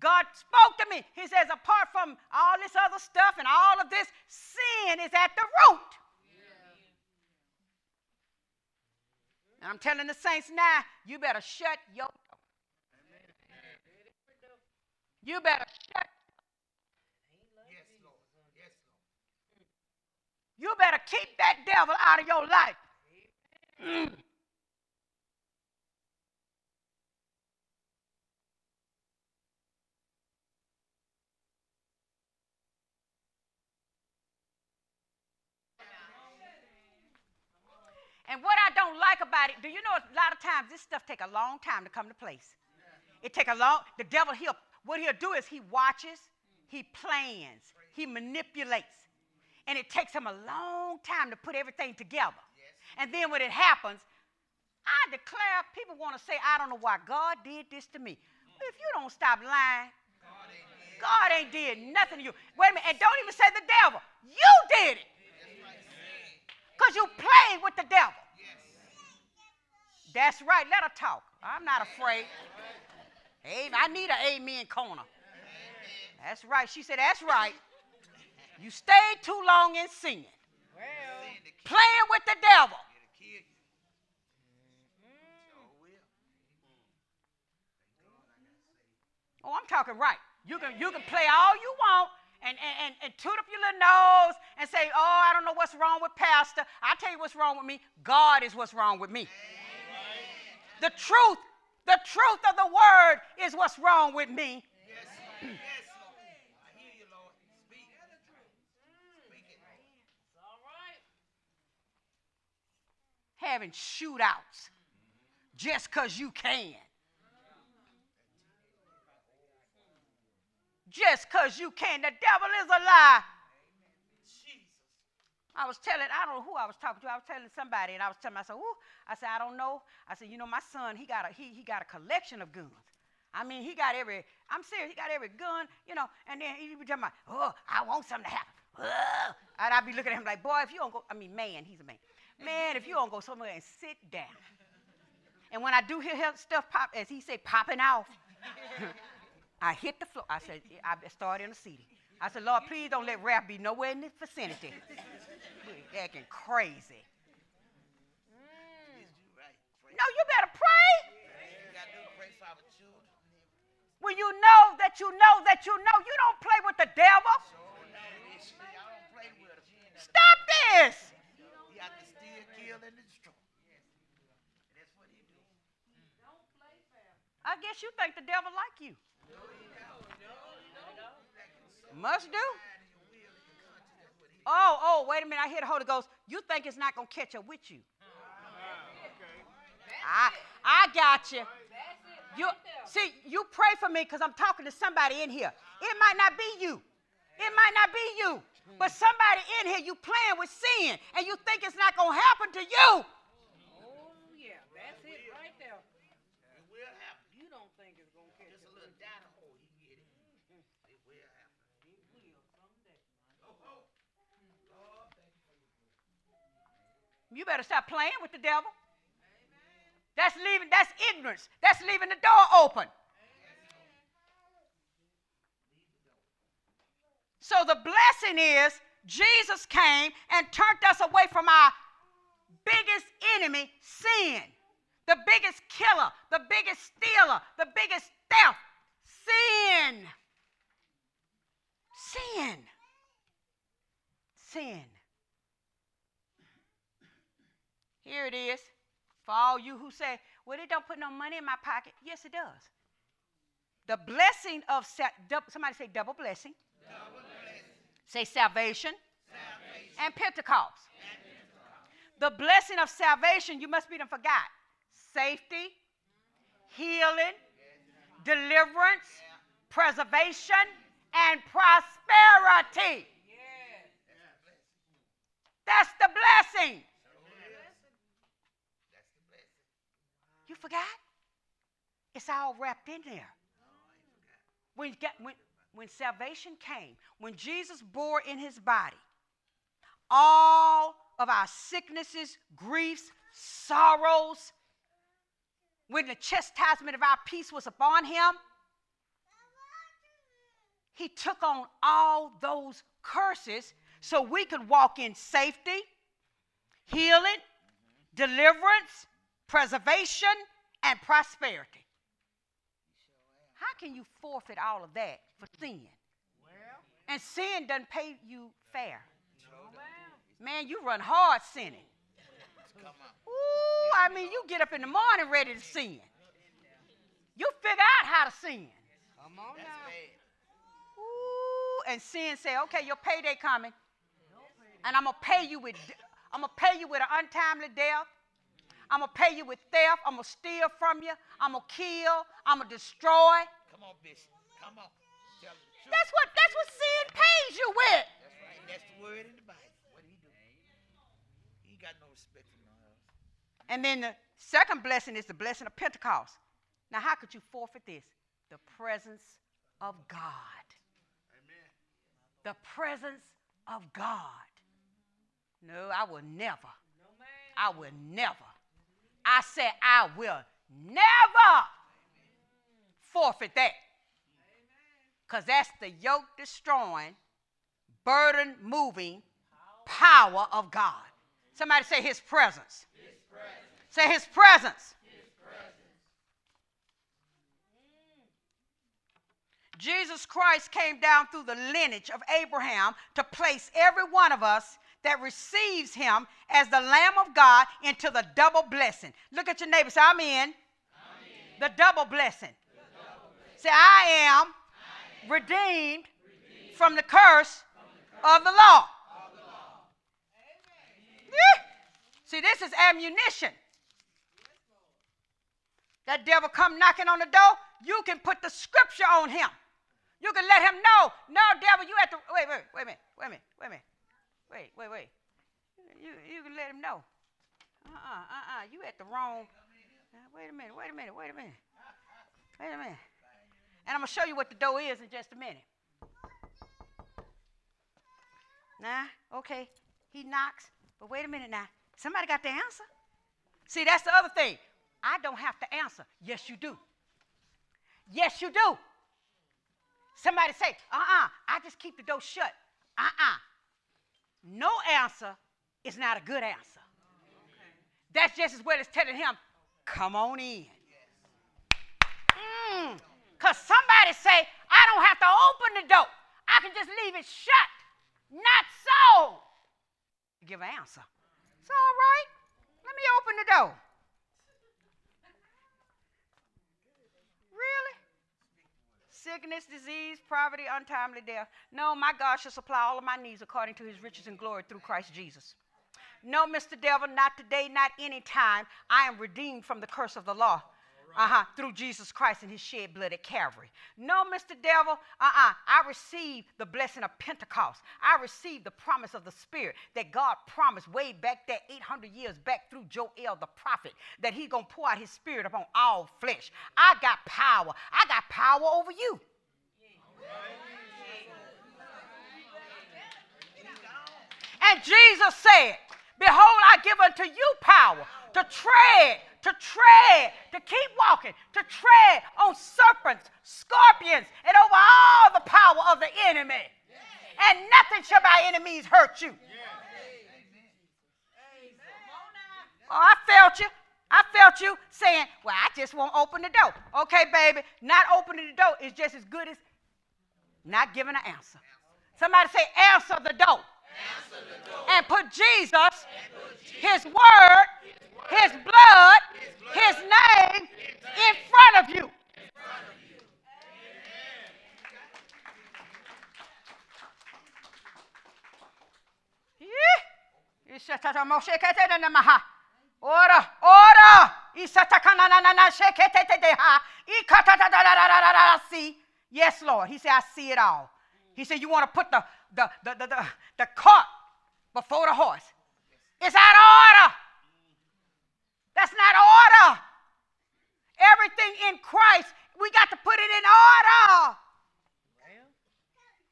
God spoke to me. He says, apart from all this other stuff and all of this, sin is at the root. And I'm telling the saints now, you better shut your door. You better shut. Yes, Lord. Yes, Lord. You better keep that devil out of your life. Mm. And what I don't like about it, do you know a lot of times this stuff take a long time to come to place. It take a long. The devil he'll what he'll do is he watches, he plans, he manipulates, and it takes him a long time to put everything together. And then when it happens, I declare people want to say, I don't know why God did this to me. If you don't stop lying, God ain't did nothing to you. Wait a minute, and don't even say the devil. You did it. Because you played with the devil. That's right. Let her talk. I'm not afraid. Amen. I need an amen corner. That's right. She said, That's right. You stayed too long in sin, Well, playing with the devil. Oh, I'm talking right. You can you can play all you want and, and, and, and toot up your little nose and say, Oh, I don't know what's wrong with Pastor. I tell you what's wrong with me. God is what's wrong with me. The truth, the truth of the word is what's wrong with me. Yes, Having shootouts just because you can. just because you can. The devil is a lie. I was telling, I don't know who I was talking to. I was telling somebody, and I was telling myself, "Ooh," I said, I don't know. I said, you know, my son, he got a he, he got a collection of guns. I mean, he got every. I'm serious. He got every gun, you know. And then he be talking about, oh, I want something to happen. Ugh. And I'd be looking at him like, boy, if you don't go, I mean, man, he's a man. Man, if you don't go somewhere and sit down. And when I do hear stuff pop, as he said, popping off, <laughs> I hit the floor. I said, I started in the seat. I said, Lord, please don't let rap be nowhere in the vicinity. <laughs> We're acting crazy. No, you better pray. When you know that you know that you know, you don't play with the devil. Stop this. He has to steal, kill, and. That's what he do. I guess you think the devil like you. Must do. Oh, oh, wait a minute. I hear the Holy Ghost. You think it's not going to catch up with you. I, I got you. You see, you pray for me because I'm talking to somebody in here. It might not be you. It might not be you. But somebody in here, you playing with sin, and you think it's not going to happen to you. Oh, yeah, that's it right there. It will happen. You don't think it's going to catch Just a up little with you. get it. <laughs> It will happen. It will someday. Oh, oh. Lord, thank you for your grace. You better stop playing with the devil. That's leaving, that's ignorance. That's leaving the door open. So the blessing is Jesus came and turned us away from our biggest enemy, sin. The biggest killer, the biggest stealer, the biggest theft, sin. Sin. Sin. Here it is. For all you who say, well, it don't put no money in my pocket. Yes, it does. The blessing of, somebody say double blessing. Say salvation, and Pentecost. The blessing of salvation, you must be done forgot. Safety, healing, deliverance, preservation, and prosperity. Yes. That's the blessing. You forgot? It's all wrapped in there. When, when, when salvation came, when Jesus bore in his body all of our sicknesses, griefs, sorrows, when the chastisement of our peace was upon him, he took on all those curses so we could walk in safety, healing, deliverance, preservation, and prosperity. How can you forfeit all of that for sin? Well, And sin doesn't pay you fair. no. Man, you run hard sinning. Ooh, I mean, you get up in the morning ready to sin. You figure out how to sin. Come on That's now. Ooh, and sin say, okay, your payday coming, and I'm gonna pay you with, I'm gonna pay you with an untimely death. I'm gonna pay you with theft. I'm gonna steal from you. I'm gonna kill. I'm gonna destroy. Come on, Bishop. Come on. Tell the truth. That's what that's what sin pays you with. That's right. That's the word in the Bible. What he do? He got no respect for no else. And then the second blessing is the blessing of Pentecost. Now, how could you forfeit this? The presence of God. Amen. The presence of God. No, I will never. No ma'am. I will never. I said, I will never forfeit that. Because that's the yoke destroying, burden moving power of God. Somebody say, His presence. Say, His presence. Jesus Christ came down through the lineage of Abraham to place every one of us that receives him as the Lamb of God into the double blessing. Look at your neighbor. Say, I'm in. The double blessing. Say, I am, redeemed, from the curse of the law. Yeah. See, this is ammunition. That devil come knocking on the door, you can put the scripture on him. You can let him know. No, devil, you at the wait, wait, wait a minute, wait a minute, wait a minute, wait, wait, wait. You you can let him know. Uh uh uh uh. You at the wrong. Uh, wait a minute, wait a minute, wait a minute, wait a minute. And I'm gonna show you what the door is in just a minute. Nah, okay. He knocks, but wait a minute now. Somebody got the answer. See, that's the other thing. I don't have to answer. Yes, you do. Yes, you do. Somebody say, uh uh I just keep the door shut. Uh uh No answer is not a good answer. That's just as well as telling him, come on in. Because mm. Somebody say, I don't have to open the door. I can just leave it shut. Not so. Give an answer. It's all right. Let me open the door. Really? Sickness, disease, poverty, untimely death. No, my God shall supply all of my needs according to his riches and glory through Christ Jesus. No, Mr. Devil, not today, not any time. I am redeemed from the curse of the law. Uh-huh, through Jesus Christ and his shed blood at Calvary. No, Mr. Devil, uh-uh. I received the blessing of Pentecost. I received the promise of the Spirit that God promised way back there 800 years back through Joel the prophet that he's going to pour out his spirit upon all flesh. I got power. I got power over you. And Jesus said, Behold, I give unto you power to tread to tread, to keep walking, to tread on serpents, scorpions, and over all the power of the enemy. And nothing shall by enemies hurt you. Oh, I felt you. I felt you saying, Well, I just won't open the door. Okay, baby, not opening the door is just as good as not giving an answer. Somebody say, Answer the door. And put Jesus his word, his blood, his name in front of you. Ora, ora. Yes, Lord. He said, I see it all. He said, You want to put the, the, the, the, the, the cart before the horse. It's out of order. That's not order. Everything in Christ, we got to put it in order.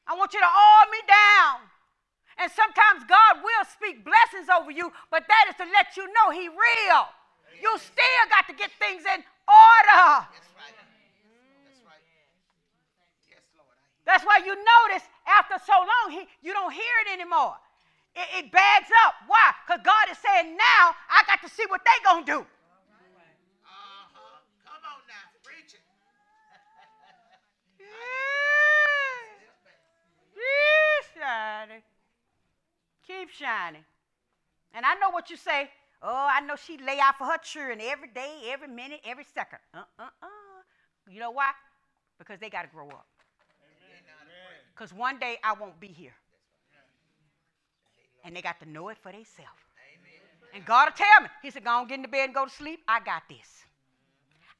I want you to oil me down. And sometimes God will speak blessings over you, but that is to let you know He real. You still got to get things in order. That's right. That's right. Yes, Lord. That's why you notice after so long, he, you don't hear it anymore it, it bags up. Why? Because God is saying, now I got to see what they going to do. Come on now, preach it. Keep shining. Keep shining. And I know what you say. Oh, I know she lay out for her children every day, every minute, every second. Uh, uh, uh. You know why? Because they got to grow up. Because one day I won't be here and they got to know it for themselves. And God will tell me, He said, Go on, get in the bed and go to sleep. I got this.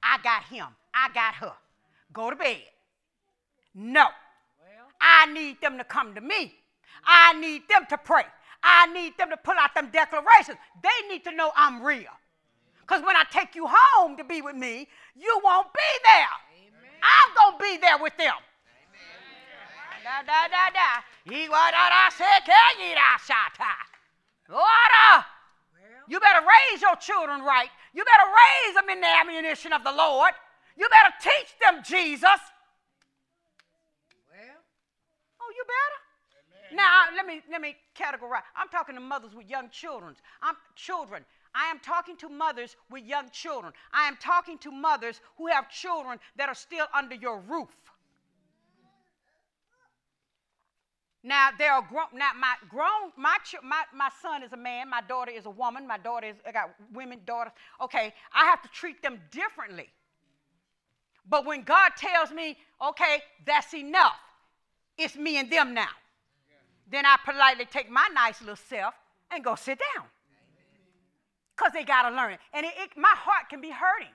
I got him. I got her. Go to bed. No. I need them to come to me. I need them to pray. I need them to pull out them declarations. They need to know I'm real. Because when I take you home to be with me, you won't be there. Amen. I'm going to be there with them. Da, da, da, da. You better raise your children right. You better raise them in the ammunition of the Lord. You better teach them Jesus. Well, oh, you better. Amen. Now let me let me categorize. I'm talking to mothers with young children. I'm children. I am talking to mothers with young children. I am talking to mothers who have children that are still under your roof. Now there are grown. Now my grown my my my son is a man. My daughter is a woman. My daughter is I got women daughters. Okay, I have to treat them differently. But when God tells me, okay, that's enough. It's me and them now. Then I politely take my nice little self and go sit down. Because they got to learn. And it, it, my heart can be hurting.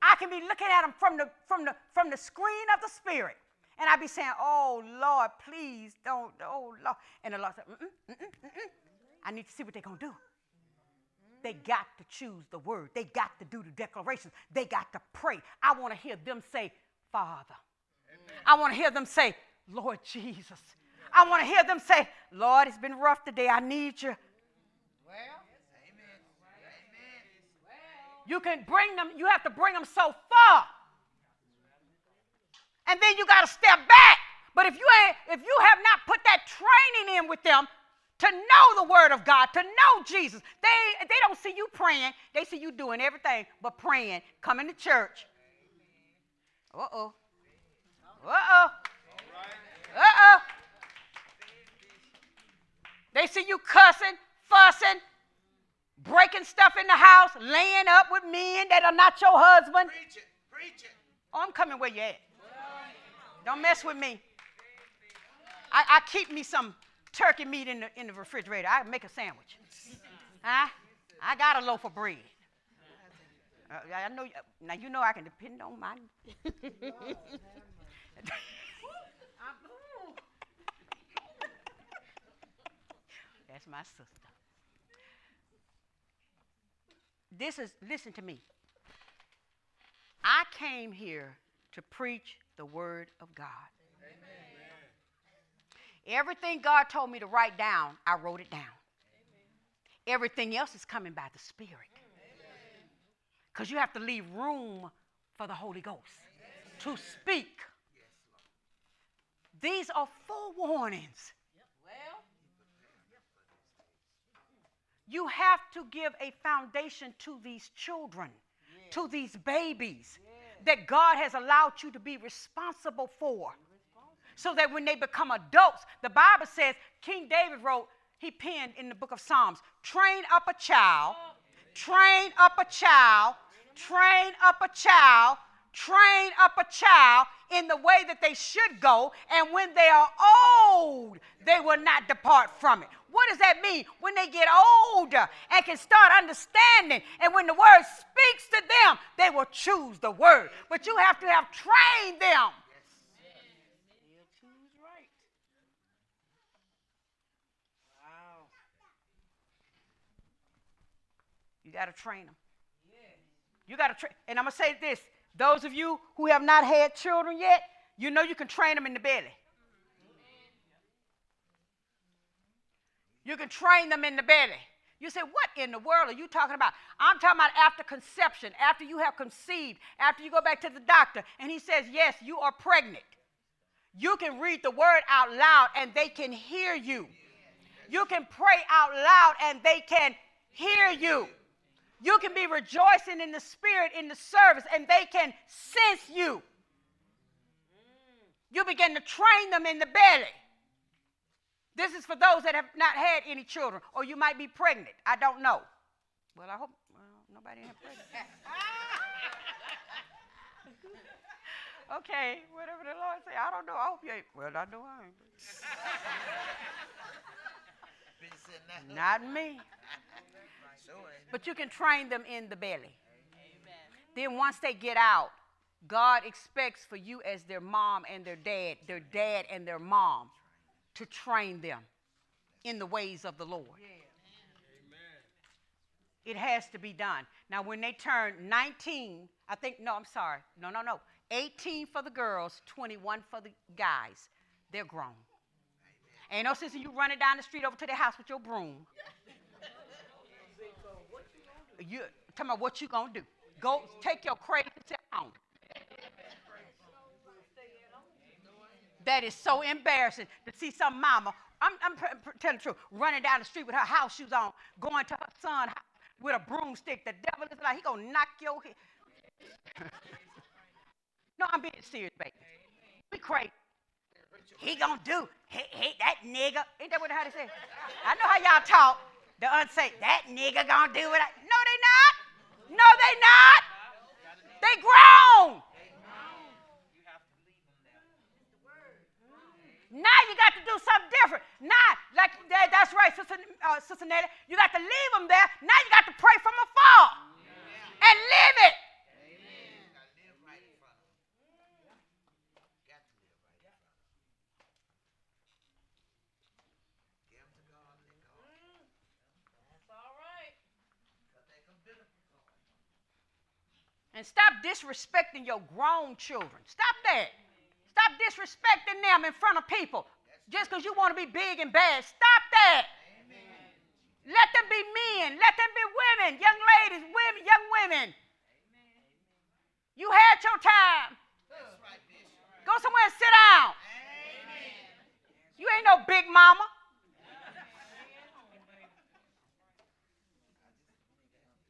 I can be looking at them from the, from, the, from the screen of the spirit And I'd be saying, Oh, Lord, please don't. Oh, Lord. And the Lord said, mm-mm, mm-mm, mm-mm. I need to see what they're going to do. They got to choose the word. They got to do the declarations. They got to pray. I want to hear them say, Father. I want to hear them say, Lord Jesus. I want to hear them say, Lord, it's been rough today. I need you. Well, amen. You can bring them, you have to bring them so far. And then you got to step back. But if you ain't, if you have not put that training in with them to know the word of God, to know Jesus, they they don't see you praying. They see you doing everything but praying, coming to church. Uh-oh. Uh-oh. Uh-oh. They see you cussing, fussing, breaking stuff in the house, laying up with men that are not your husband. Preach it. Preach it. Oh, I'm coming where you at. Don't mess with me. I, I keep me some turkey meat in the, in the refrigerator. I make a sandwich. Huh? I got a loaf of bread. Uh, I know. Now you know I can depend on my. <laughs> That's my sister. This is listen to me. I came here to preach the word of God. Everything God told me to write down, I wrote it down. Everything else is coming by the Spirit. Because you have to leave room for the Holy Ghost to speak. These are forewarnings. well, You have to give a foundation to these children, to these babies that God has allowed you to be responsible for. So that when they become adults, the Bible says, King David wrote, he penned in the book of Psalms, train up a child, train up a child, train up a child, train up a child in the way that they should go, and when they are old, they will not depart from it. What does that mean? When they get older and can start understanding, and when the word speaks to them, they will choose the word. But you have to have trained them. You got to train them. You got to train. And I'm going to say this those of you who have not had children yet, you know you can train them in the belly. You can train them in the belly. You say, What in the world are you talking about? I'm talking about after conception, after you have conceived, after you go back to the doctor, and he says, Yes, you are pregnant. You can read the word out loud and they can hear you. You can pray out loud and they can hear you. You can be rejoicing in the spirit in the service and they can sense you. You begin to train them in the belly. This is for those that have not had any children, or you might be pregnant. I don't know. Well, I hope well, nobody have pregnant. <laughs> okay, whatever the Lord say. I don't know. I hope you ain't. Well, I know I ain't. Not me. But you can train them in the belly. Then once they get out, God expects for you as their mom and their dad, their dad and their mom, to train them in the ways of the Lord. It has to be done. Now, when they turn 19, I think, no, I'm sorry. No, no, no. 18 for the girls, 21 for the guys. They're grown. Ain't no sense in you running down the street over to their house with your broom. <laughs> You talking about what you gonna do? Go take your crazy self home. That is so embarrassing to see some mama. I'm, I'm telling the truth. Running down the street with her house shoes on, going to her son with a broomstick. The devil is like he gonna knock your head. no, I'm being serious, baby. Be crazy. He gonna do. He, he, that nigga. Ain't that what how they say? I know how y'all talk. The unsaved. That nigga gonna do it. No, they not. No, they not. They grown. Now you got to do something different. Now, like that, that's right, Sister, uh, Sister Nada, you got to leave them there. Now you got to pray from afar yeah. and live it. and stop disrespecting your grown children. Stop that. Stop disrespecting them in front of people just because you want to be big and bad. Stop that. Let them be men. Let them be women, young ladies, women, young women. You had your time. That's right, Go somewhere and sit down. You ain't no big mama.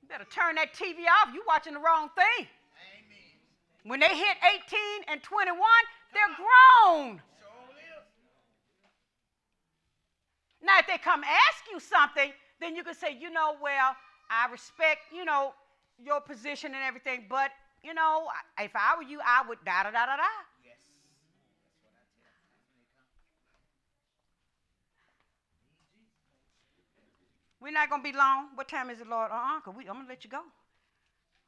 You better turn that TV off. You watching the wrong thing. Amen. When they hit 18 and 21, they're grown. Now, if they come ask you something, then you can say, you know, well, I respect, you know, your position and everything, but, you know, if I were you, I would da da da da da. Yes. We're not going to be long. What time is it, Lord? Uh-uh, I'm going to let you go.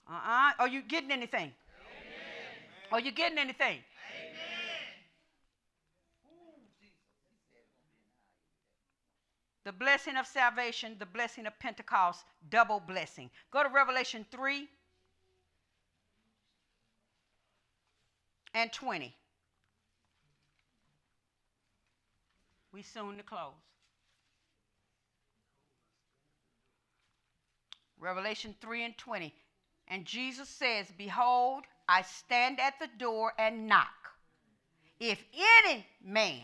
Uh-uh. Are you getting anything? Amen. Are you getting anything? The blessing of salvation, the blessing of Pentecost, double blessing. Go to Revelation 3 and 20. We soon to close. Revelation 3 and 20. And Jesus says, Behold, I stand at the door and knock. If any man,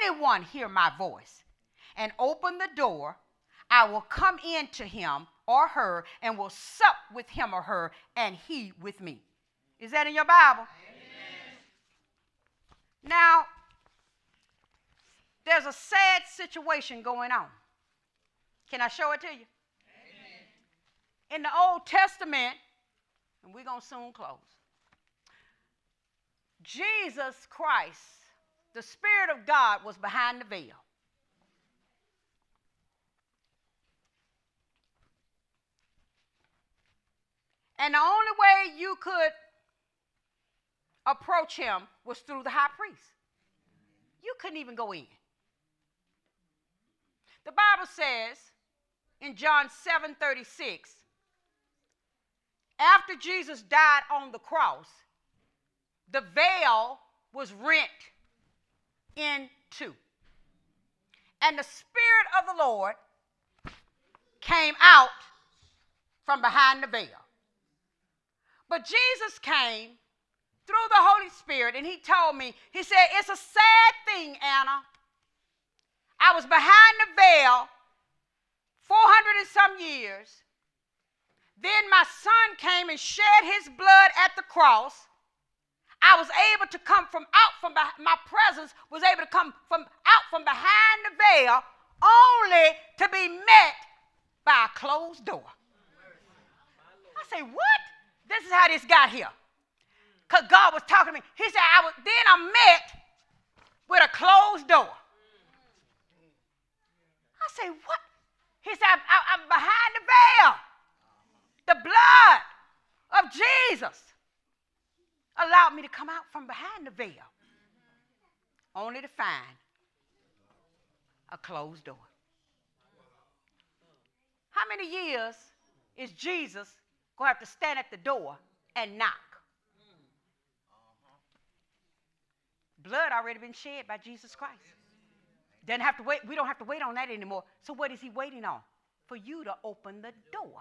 anyone hear my voice and open the door, I will come in to him or her and will sup with him or her and he with me. Is that in your Bible? Now, there's a sad situation going on. Can I show it to you? In the Old Testament, and we're going to soon close, Jesus Christ, the Spirit of God, was behind the veil. And the only way you could approach him was through the high priest. You couldn't even go in. The Bible says in John 7 36, after Jesus died on the cross, the veil was rent in two. And the Spirit of the Lord came out from behind the veil. But Jesus came through the Holy Spirit and he told me, he said, It's a sad thing, Anna. I was behind the veil 400 and some years. Then my son came and shed his blood at the cross. I was able to come from out from beh- my presence was able to come from out from behind the veil only to be met by a closed door. I say, what? This is how this got here. Because God was talking to me. He said, I was then I'm met with a closed door. I say, what? He said, I'm, I- I'm behind the veil. The blood of Jesus allowed me to come out from behind the veil, only to find a closed door. How many years is Jesus going to have to stand at the door and knock? Blood already been shed by Jesus Christ. Doesn't have to wait. We don't have to wait on that anymore. So what is he waiting on? For you to open the door.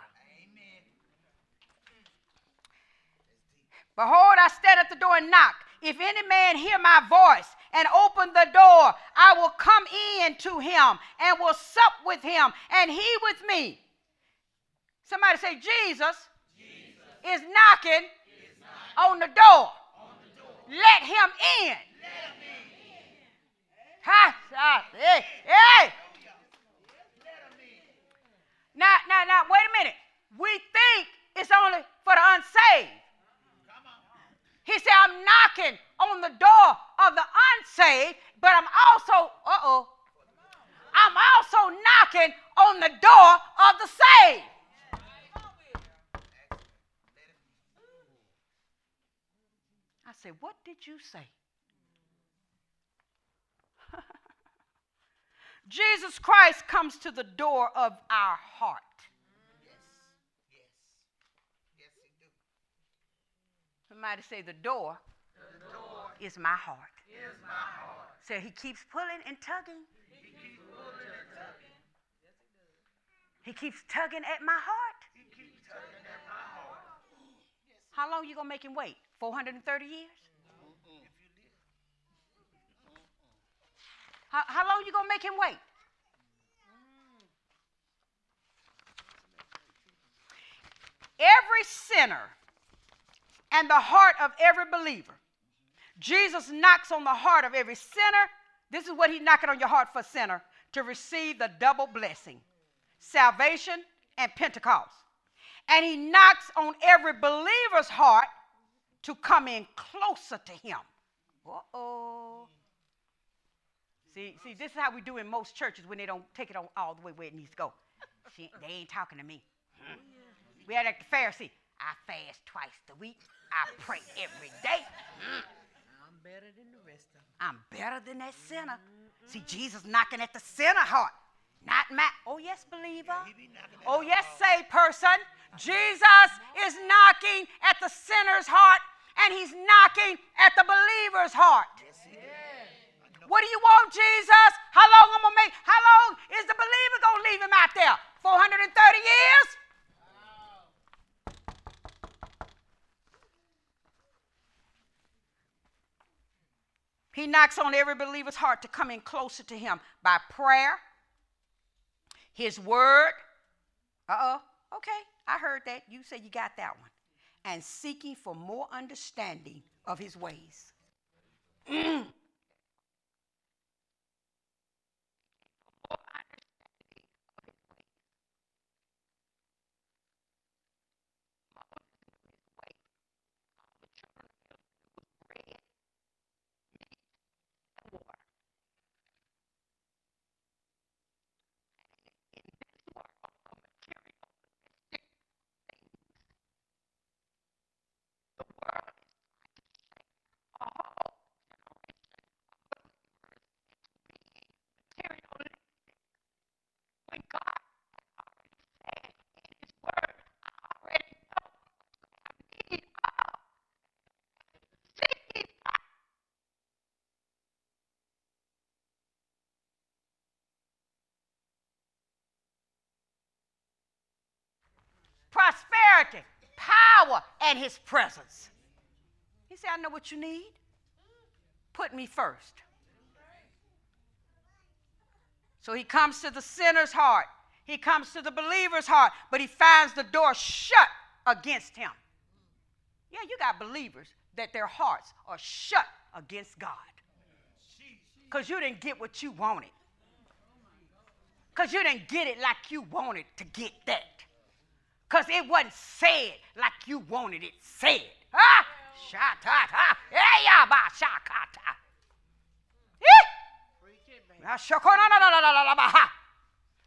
Behold, I stand at the door and knock. If any man hear my voice and open the door, I will come in to him and will sup with him and he with me. Somebody say, Jesus, is knocking on the door. Let him in. Ha, ha, hey, hey. Now, now, now, wait a minute. We think it's only for the unsaved. He said, I'm knocking on the door of the unsaved, but I'm also, uh oh, I'm also knocking on the door of the saved. Said, What did you say? <laughs> Jesus Christ comes to the door of our heart. Yes. Yes. Yes, he do. Somebody say the door, The door is my heart. is my heart. So he keeps pulling and tugging. He keeps pulling and tugging. He keeps tugging at my heart. He keeps tugging at my heart. How long you gonna make him wait? 430 years? If you live. How, how long you gonna make him wait? Every sinner and the heart of every believer. Jesus knocks on the heart of every sinner. This is what he's knocking on your heart for sinner to receive the double blessing salvation and Pentecost. And he knocks on every believer's heart to come in closer to him. Uh oh. See, see, this is how we do in most churches when they don't take it on all the way where it needs to go. She, they ain't talking to me. Hmm. We had like the Pharisee. I fast twice a week. I pray every day. Hmm. I'm better than the rest of them. I'm better than that sinner. See, Jesus knocking at the sinner heart, not my. Oh yes, believer. He be knocking at Oh yes, say person. Jesus is knocking at the sinner's heart, and he's knocking at the believer's heart. Yes. What do you want, Jesus? How long am I'm gonna make? How long is the believer gonna leave him out there? 430 years? He knocks on every believer's heart to come in closer to him by prayer, his word. Uh oh. Okay, I heard that. You said you got that one. And seeking for more understanding of his ways. <clears throat> prosperity, power, and his presence. He said, I know what you need. Put me first. So he comes to the sinner's heart, he comes to the believer's heart, but he finds the door shut against him. Yeah, you got believers that their hearts are shut against God because you didn't get what you wanted. Because you didn't get it like you wanted to get that. Because it wasn't said like you wanted it said. Ah!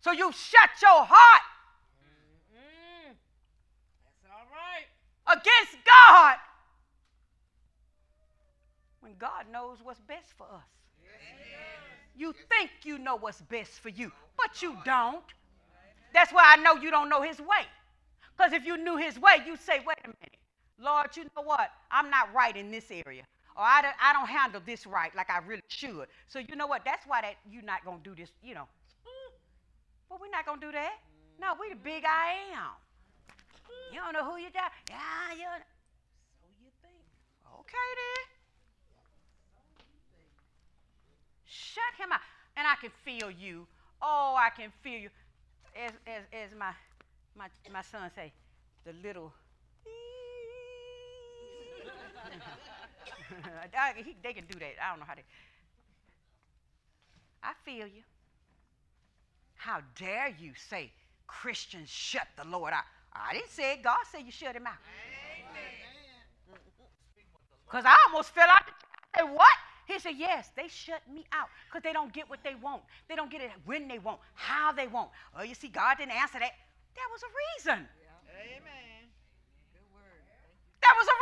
So you shut your heart. That's all right. against God when God knows what's best for us. You think you know what's best for you, but you don't. That's why I know you don't know his way. Because if you knew his way, you'd say, wait a minute, Lord, you know what? I'm not right in this area. Or I don't, I don't handle this right like I really should. So you know what? That's why that you're not going to do this, you know. <laughs> But we're not going to do that. No, we the big I am. You don't know who you got. Yeah, you So you think. Okay then. Shut him out. And I can feel you. Oh, I can feel you. As as as my my my son say, the little <laughs> I- he- they can do that. I don't know how they I feel you. How dare you say Christians shut the Lord out? I didn't say it. God said you shut him out. Because I almost fell out. the chair. I said, what? He said, yes, they shut me out because they don't get what they want. They don't get it when they want, how they want. Oh, you see, God didn't answer that. There was a reason. Amen. Good word. Thank. There was a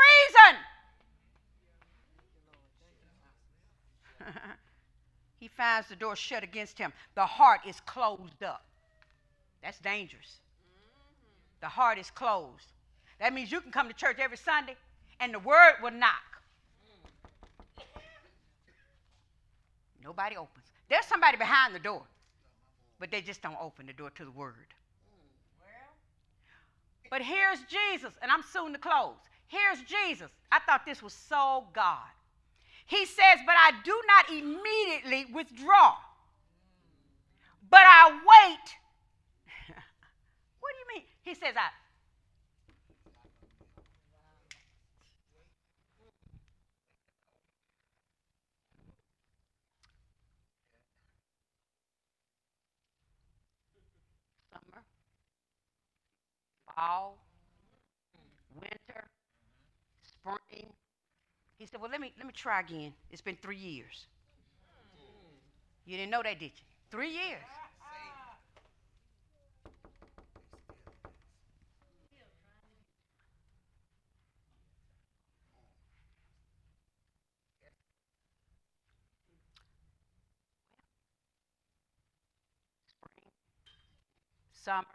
reason. <laughs> he finds the door shut against him. The heart is closed up. That's dangerous. Mm-hmm. The heart is closed. That means you can come to church every Sunday and the word will knock. Nobody opens. There's somebody behind the door, but they just don't open the door to the word. But here's Jesus, and I'm soon to close. Here's Jesus. I thought this was so God. He says, But I do not immediately withdraw, but I wait. <laughs> what do you mean? He says, I. Summer, fall, winter, spring. He said, Well, let me let me try again. It's been three years. You didn't know that, did you? Three years. Spring, summer,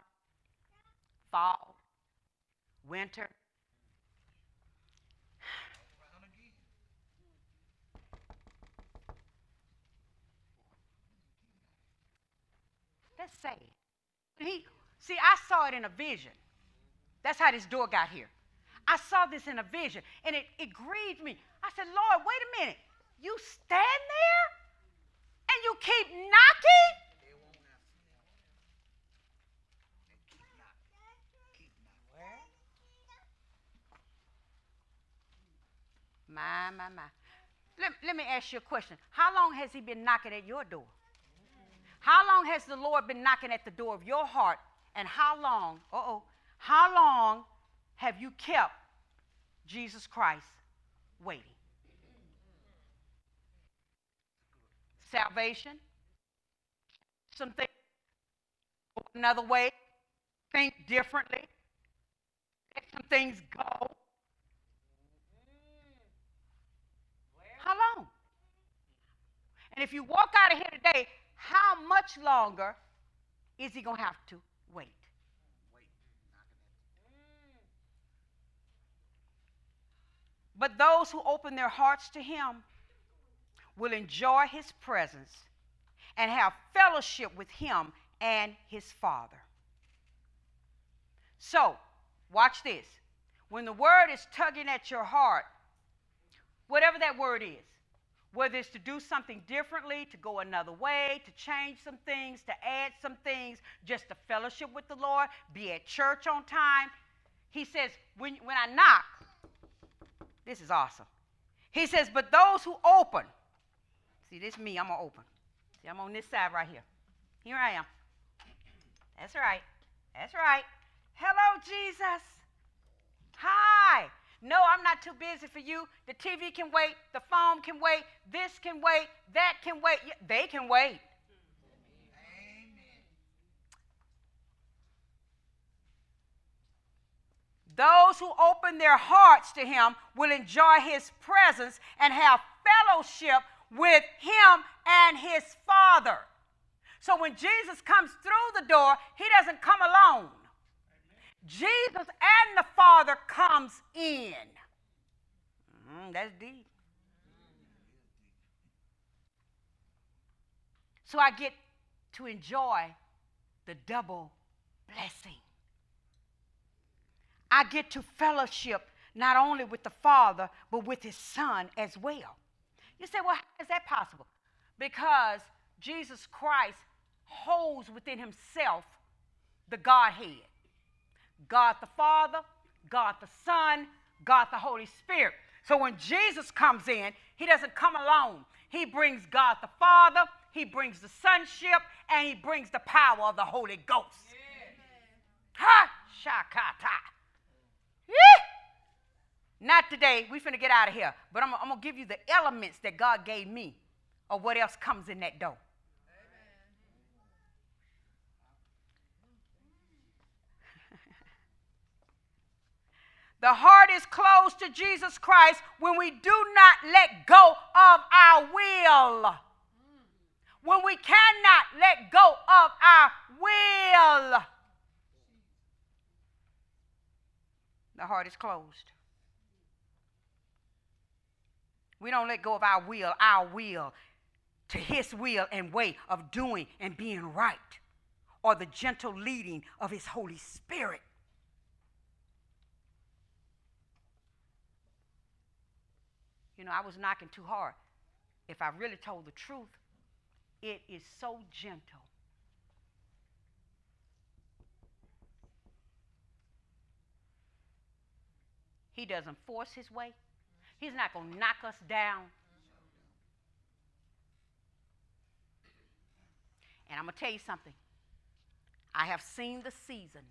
fall, winter. That's sad. He, see, I saw it in a vision. That's how this door got here. I saw this in a vision, and it, it grieved me. I said, Lord, wait a minute. You stand there and you keep knocking? They won't answer. They keep knocking. Keep knocking. My, my, my. Let, let me ask you a question. How long has he been knocking at your door? How long has the Lord been knocking at the door of your heart? And how long, uh oh, how long have you kept Jesus Christ waiting? Salvation, something another way, think differently, let some things go. How long? And if you walk out of here today, how much longer is he going to have to wait? But those who open their hearts to him will enjoy his presence and have fellowship with him and his Father. So, watch this. When the word is tugging at your heart, whatever that word is, whether it's to do something differently, to go another way, to change some things, to add some things, just to fellowship with the Lord, be at church on time. He says, when, when I knock, this is awesome. He says, but those who open, see, this me, I'm going to open. See, I'm on this side right here. Here I am. That's right. That's right. Hello, Jesus. Hi. No, I'm not too busy for you. The TV can wait. The phone can wait. This can wait. That can wait. They can wait. Amen. Those who open their hearts to Him will enjoy His presence and have fellowship with Him and His Father. So when Jesus comes through the door, He doesn't come alone. Jesus and the Father comes in. Mm, that's deep. So I get to enjoy the double blessing. I get to fellowship not only with the Father, but with His Son as well. You say, well, how is that possible? Because Jesus Christ holds within Himself the Godhead God the Father, God the Son, God the Holy Spirit. So when Jesus comes in, He doesn't come alone. He brings God the Father, He brings the sonship, and He brings the power of the Holy Ghost. Ha! Shakata. Yeah. Not today. We finna get out of here. But I'm, I'm gonna give you the elements that God gave me of what else comes in that door. The heart is closed to Jesus Christ when we do not let go of our will. When we cannot let go of our will. The heart is closed. We don't let go of our will, our will, to His will and way of doing and being right, or the gentle leading of His Holy Spirit. You know, I was knocking too hard. If I really told the truth, it is so gentle. He doesn't force his way. He's not going to knock us down. And I'm going to tell you something. I have seen the season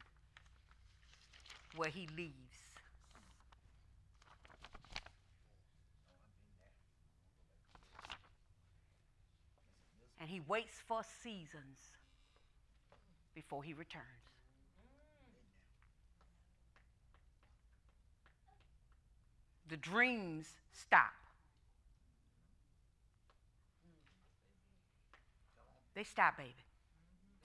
where he leaves. And he waits for seasons before he returns. The dreams stop. They stop, baby.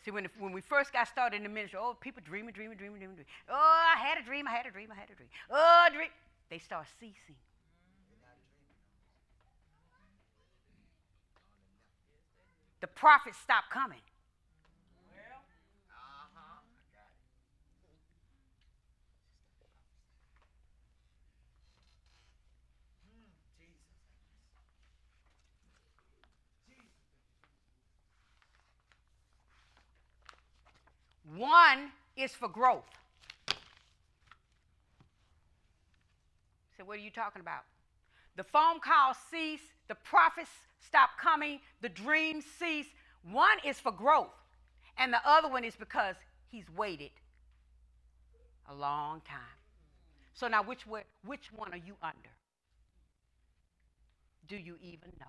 See, when, when we first got started in the ministry, oh, people dreaming, dreaming, dreaming, dreaming, dreaming. Oh, I had a dream, I had a dream, I had a dream. Oh, dream. They start ceasing. The prophets stopped coming. Uh-huh. Got it. Hmm, Jesus. One is for growth. So, what are you talking about? The phone calls cease, the prophets stop coming, the dreams cease. One is for growth, and the other one is because he's waited a long time. So, now which, way, which one are you under? Do you even know?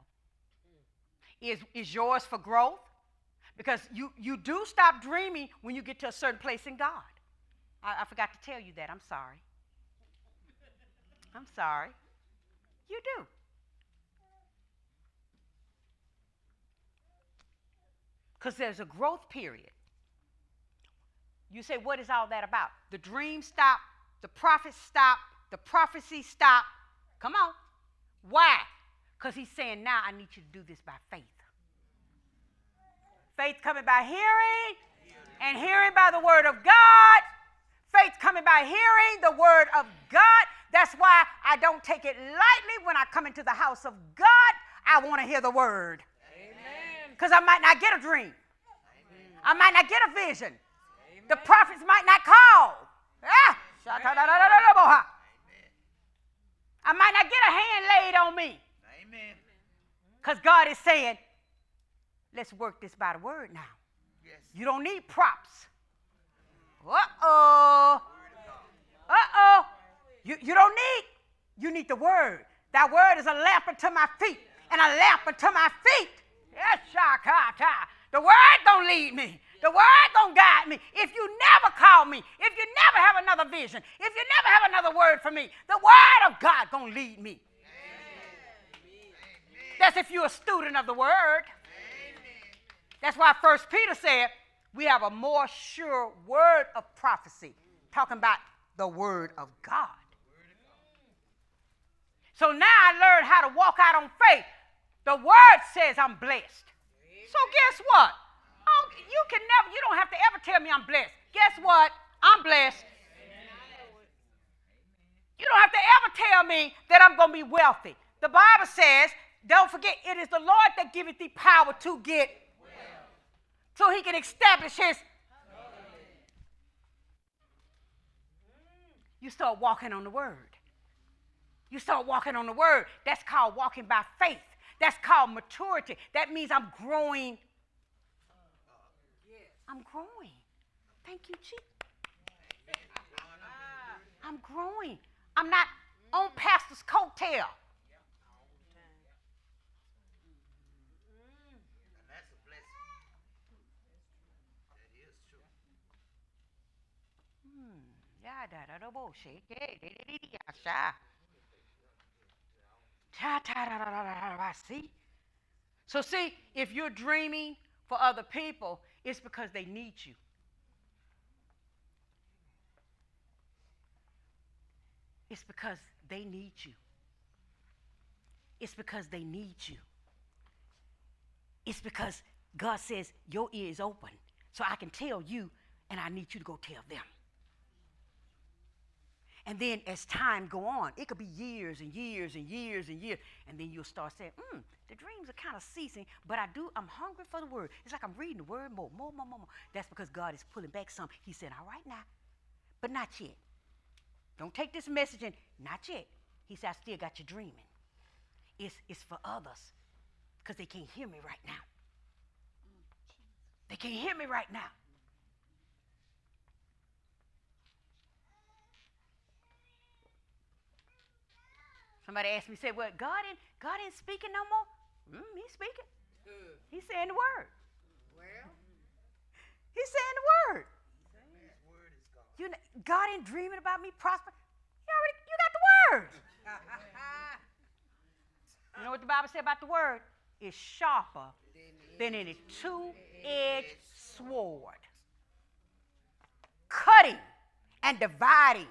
Is, is yours for growth? Because you, you do stop dreaming when you get to a certain place in God. I, I forgot to tell you that. I'm sorry. I'm sorry. You do. Because there's a growth period. You say, what is all that about? The dream stop, the prophets stop, the prophecy stop. Come on. Why? Because he's saying, now I need you to do this by faith. Faith coming by hearing, and hearing by the word of God. Faith coming by hearing the word of God. That's why I don't take it lightly when I come into the house of God. I want to hear the word. Because I might not get a dream. I might not get a vision. The prophets might not call. Ah. I might not get a hand laid on me. Amen. Because God is saying, let's work this by the word now. Yes. You don't need props. Uh oh. Uh oh. You, you don't need, you need the word. That word is a lamp unto my feet and a lamp unto my feet. Yes, shakata. The word don't lead me. The word don't guide me. If you never call me, if you never have another vision, if you never have another word for me, the word of God gonna lead me. That's if you're a student of the word. That's why First Peter said we have a more sure word of prophecy, talking about the word of God. So now I learned how to walk out on faith. The word says I'm blessed. So guess what? Oh, you can never, you don't have to ever tell me I'm blessed. Guess what? I'm blessed. You don't have to ever tell me that I'm going to be wealthy. The Bible says, don't forget, it is the Lord that giveth thee power to get wealth. so he can establish his. Mm. You start walking on the word. You start walking on the word. That's called walking by faith. That's called maturity. That means I'm growing. I'm growing. Thank you, Chief. I'm growing. I'm not on pastor's coattail. Hmm. And that's a blessing. That is true. Ya da da da bo shake it, di- di- di- di- ya, sha. Ta ta da da da da da da, See? So see, if you're dreaming for other people, it's because they need you. It's because they need you. It's because they need you. It's because God says your ear is open. So I can tell you, and I need you to go tell them. And then as time go on, it could be years and years and years and years, and then you'll start saying, hmm, the dreams are kind of ceasing, but I do, I'm hungry for the word. It's like I'm reading the word more, more, more, more, more. That's because God is pulling back some. He said, all right now, but not yet. Don't take this message and not yet. He said, I still got you dreaming. It's, it's for others because they can't hear me right now. They can't hear me right now. Somebody asked me, said, "Well, God ain't God ain't speaking no more." Mm, he's speaking. He's saying the word. Well, He's saying the word. His word is God. You know, God ain't dreaming about me prosper. You already you got the word. You know what the Bible said about the word? It's sharper than any two-edged sword, cutting and dividing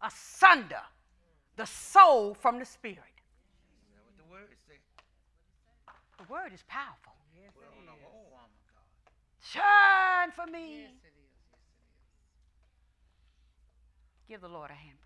asunder the soul from the spirit. What the word said? The word is powerful. yes, Put on it the is. whole armor of God. Shine for me. Yes, it is. Yes, it is. Give the Lord a hand.